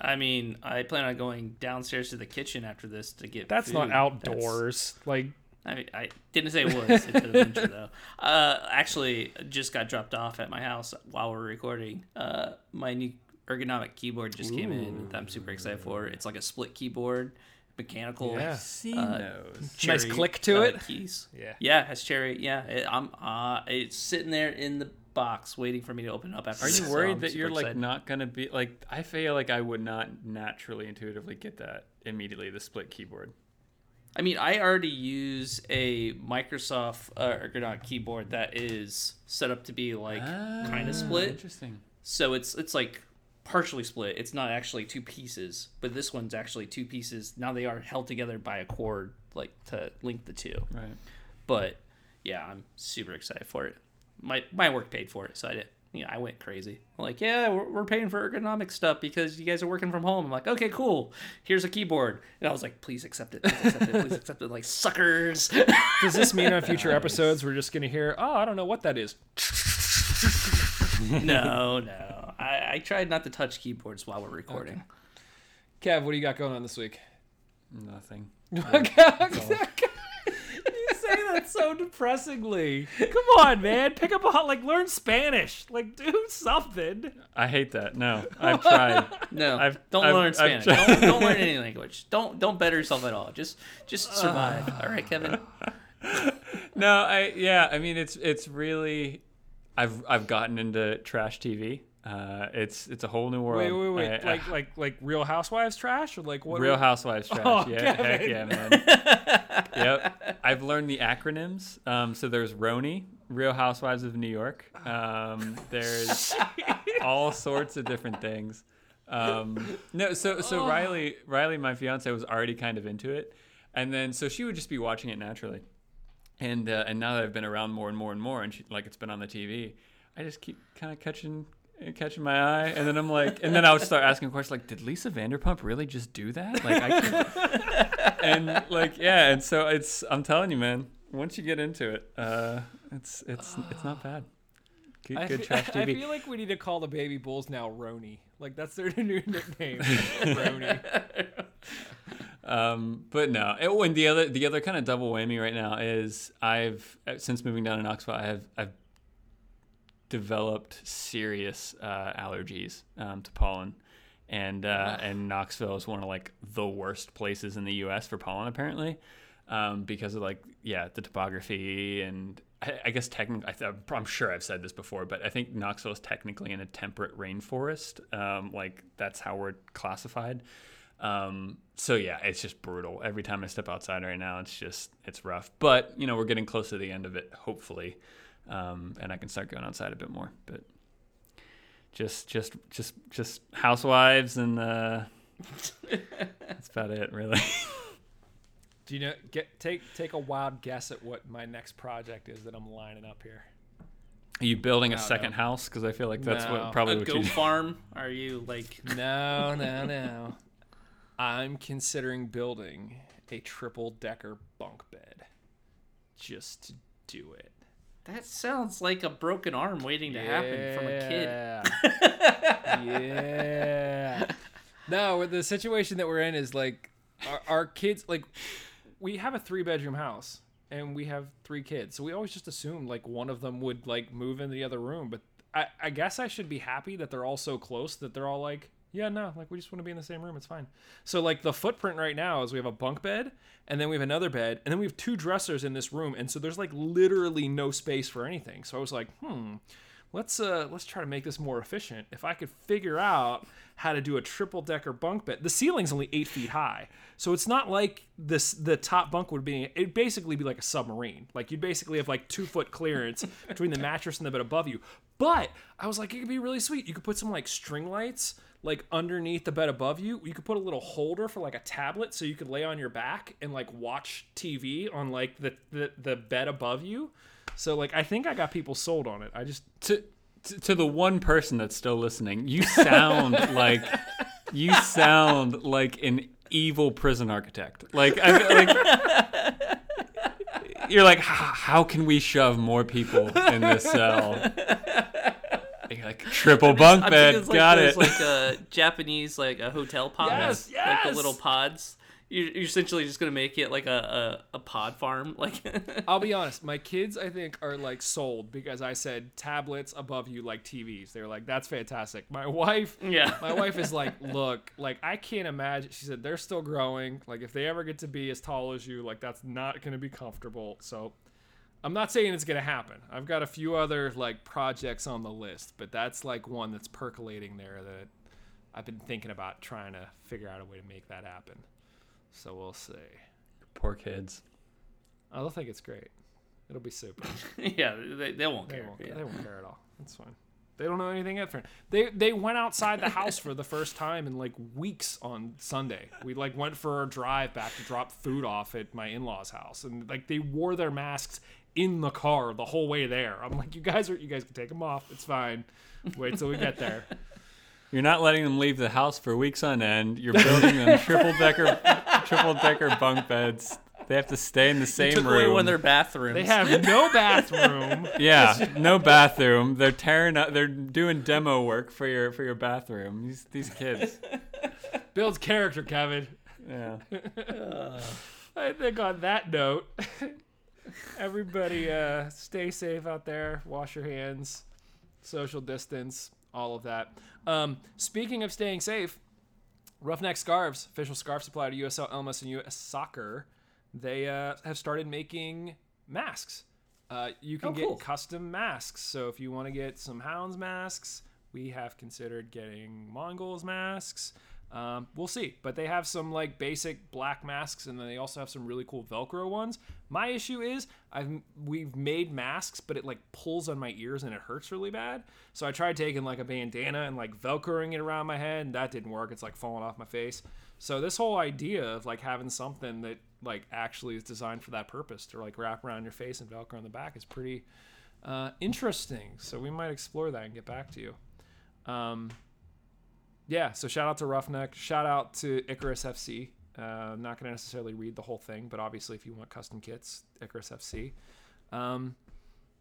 I mean, I plan on going downstairs to the kitchen after this to get. That's not food. outdoors. Like I mean, I didn't say it was. It's an adventure though. Uh, actually, just got dropped off at my house while we're recording. Uh, my new ergonomic keyboard just came in. That I'm super excited for. It's like a split keyboard, mechanical. Yeah. Seen Uh, those. Nice click to uh, it. Keys. Yeah. Yeah, has cherry. Yeah, it, I'm. Uh, it's sitting there in the box waiting for me to open up. After Are you worried I'm that you're like not gonna be like? I feel like I would not naturally intuitively get that immediately. The split keyboard. I mean, I already use a Microsoft uh, ergonomic keyboard that is set up to be like kind Ah, of split. Interesting. So it's it's like partially split. It's not actually two pieces, but this one's actually two pieces. Now they are held together by a cord, like to link the two. Right. But yeah, I'm super excited for it. My my work paid for it, so I did. Yeah, I went crazy. I'm like, yeah, we're, we're paying for ergonomic stuff because you guys are working from home. I'm like, okay, cool. Here's a keyboard, and I was like, please accept it, please accept it, please accept it. Like suckers. Does this mean on future episodes we're just gonna hear, "Oh, I don't know what that is." no, no. I, I tried not to touch keyboards while we're recording. Kev, what do you got going on this week? Nothing. you say that so depressingly. Come on, man. Pick up a hot, like learn Spanish. Like do something. I hate that. No, I've tried. No, I've- don't I've- learn I've Spanish. tried- don't, don't learn any language. Don't don't better yourself at all. Just just ah. survive. all right, Kevin. no, I yeah. I mean, it's it's really. I've I've gotten into trash TV. Uh, it's it's a whole new world. Wait, wait, wait. I- like like like Real Housewives trash or like what? Real Housewives trash. Oh, yeah, heck yeah, man. yep. I've learned the acronyms. Um, so there's RHONY, Real Housewives of New York. Um, there's all sorts of different things. Um, no, so so Riley, Riley, my fiance, was already kind of into it, and then so she would just be watching it naturally, and uh, and now that I've been around more and more and more, and she, like it's been on the TV, I just keep kind of catching catching my eye, and then I'm like, and then I would start asking questions like, did Lisa Vanderpump really just do that? Like I can't and like yeah, and so it's I'm telling you, man. Once you get into it, uh, it's it's it's not bad. Good, I good trash I feel like we need to call the baby bulls now Roni. Like that's their new nickname. Roni. Um, but no, it, when the other the other kind of double whammy right now is I've since moving down to Knoxville, I have I've developed serious uh, allergies um, to pollen, and uh, and Knoxville is one of like the worst places in the U.S. for pollen apparently, um, because of like yeah the topography and I, I guess technically th- I'm sure I've said this before, but I think Knoxville is technically in a temperate rainforest. Um, like that's how we're classified. Um, so yeah, it's just brutal. Every time I step outside right now, it's just it's rough. But you know, we're getting close to the end of it, hopefully, um, and I can start going outside a bit more. But just just just just housewives and uh, that's about it, really. Do you know? Get take take a wild guess at what my next project is that I'm lining up here. Are you building a No, second no. house? Because I feel like that's No. what probably A what goat you. farm? Are you like? No, no, no. I'm considering building a triple decker bunk bed, just to do it. That sounds like a broken arm waiting to happen from a kid. Yeah. yeah. No, the situation that we're in is like our, our kids like we have a three bedroom house and we have three kids. So we always just assumed like one of them would like move in the other room, but I, I guess I should be happy that they're all so close that they're all like, yeah, no, like we just want to be in the same room. It's fine. So like the footprint right now is we have a bunk bed and then we have another bed and then we have two dressers in this room. And so there's like literally no space for anything. So I was like, hmm, let's uh let's try to make this more efficient. If I could figure out how to do a triple decker bunk bed, the ceiling's only eight feet high, so it's not like this. The top bunk would be it'd basically be like a submarine. Like you'd basically have like two foot clearance between the mattress and the bed above you. But I was like, it could be really sweet. You could put some like string lights like underneath the bed above you. You could put a little holder for like a tablet so you could lay on your back and like watch TV on like the the, the bed above you. So like I think I got people sold on it. I just to, to to the one person that's still listening, you sound like you sound like an evil prison architect. Like I like you're like, how can we shove more people in this cell? And You're like triple bunk bed, it's like got those, it. like uh, Japanese like a hotel pod. Yes, yes. like the little pods. You're, you're essentially just gonna make it like a, a, a pod farm, like I'll be honest, my kids I think are like sold because I said tablets above you like TVs. They're like, that's fantastic. My wife yeah. my wife is like, look, like I can't imagine. She said they're still growing. Like if they ever get to be as tall as you, like that's not going to be comfortable. So I'm not saying it's going to happen. I've got a few other like projects on the list, but that's like one that's percolating there that I've been thinking about trying to figure out a way to make that happen. So we'll see. Poor kids. I don't think it's great. It'll be super. yeah, they, they won't They care. won't, yeah. they won't care at all. That's fine. They don't know anything different. They they went outside the house for the first time in like weeks on Sunday. We like went for a drive back to drop food off at my in-laws' house, and like they wore their masks in the car the whole way there. I'm like, you guys are you guys can take them off. It's fine. Wait till we get there. You're not letting them leave the house for weeks on end. You're building them triple decker triple decker bunk beds. They have to stay in the same Took away room. one of their bathrooms. They have no bathroom. Yeah, no bathroom. They're tearing up. They're doing demo work for your for your bathroom. These these kids. Builds character, Kevin. Yeah. I think on that note, everybody uh, stay safe out there. Wash your hands, social distance, all of that. Um, speaking of staying safe, Ruffneck Scarves, official scarf supplier to USL Elmas and US Soccer, they uh, have started making masks. Uh, you can Oh, get cool. custom masks. So if you want to get some Hounds masks, we have considered getting Mongols masks. Um, we'll see, but they have some like basic black masks, and then they also have some really cool Velcro ones. My issue is I've we've made masks, but it like pulls on my ears and it hurts really bad. So I tried taking like a bandana and like Velcroing it around my head, and that didn't work. It's like falling off my face. So this whole idea of like having something that like actually is designed for that purpose to like wrap around your face and Velcro on the back is pretty uh, interesting. So we might explore that and get back to you. Um, yeah, so shout out to Ruffneck. Shout out to Icarus FC. Uh, I'm not going to necessarily read the whole thing, but obviously, if you want custom kits, Icarus FC. Um,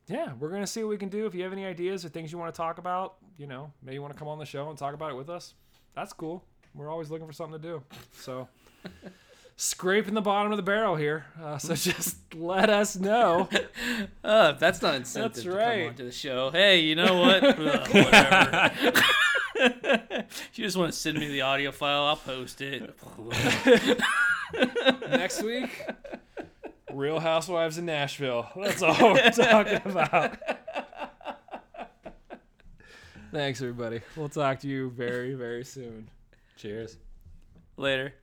yeah, we're going to see what we can do. If you have any ideas or things you want to talk about, you know, maybe you want to come on the show and talk about it with us. That's cool. We're always looking for something to do. So, scraping the bottom of the barrel here. Uh, so just let us know. Uh, if that's not incentive That's right. to come onto the show. Hey, you know what? Ugh, whatever. You just want to send me the audio file, I'll post it. Next week, Real Housewives in Nashville. That's all we're talking about. Thanks, everybody. We'll talk to you very, very soon. Cheers. Later.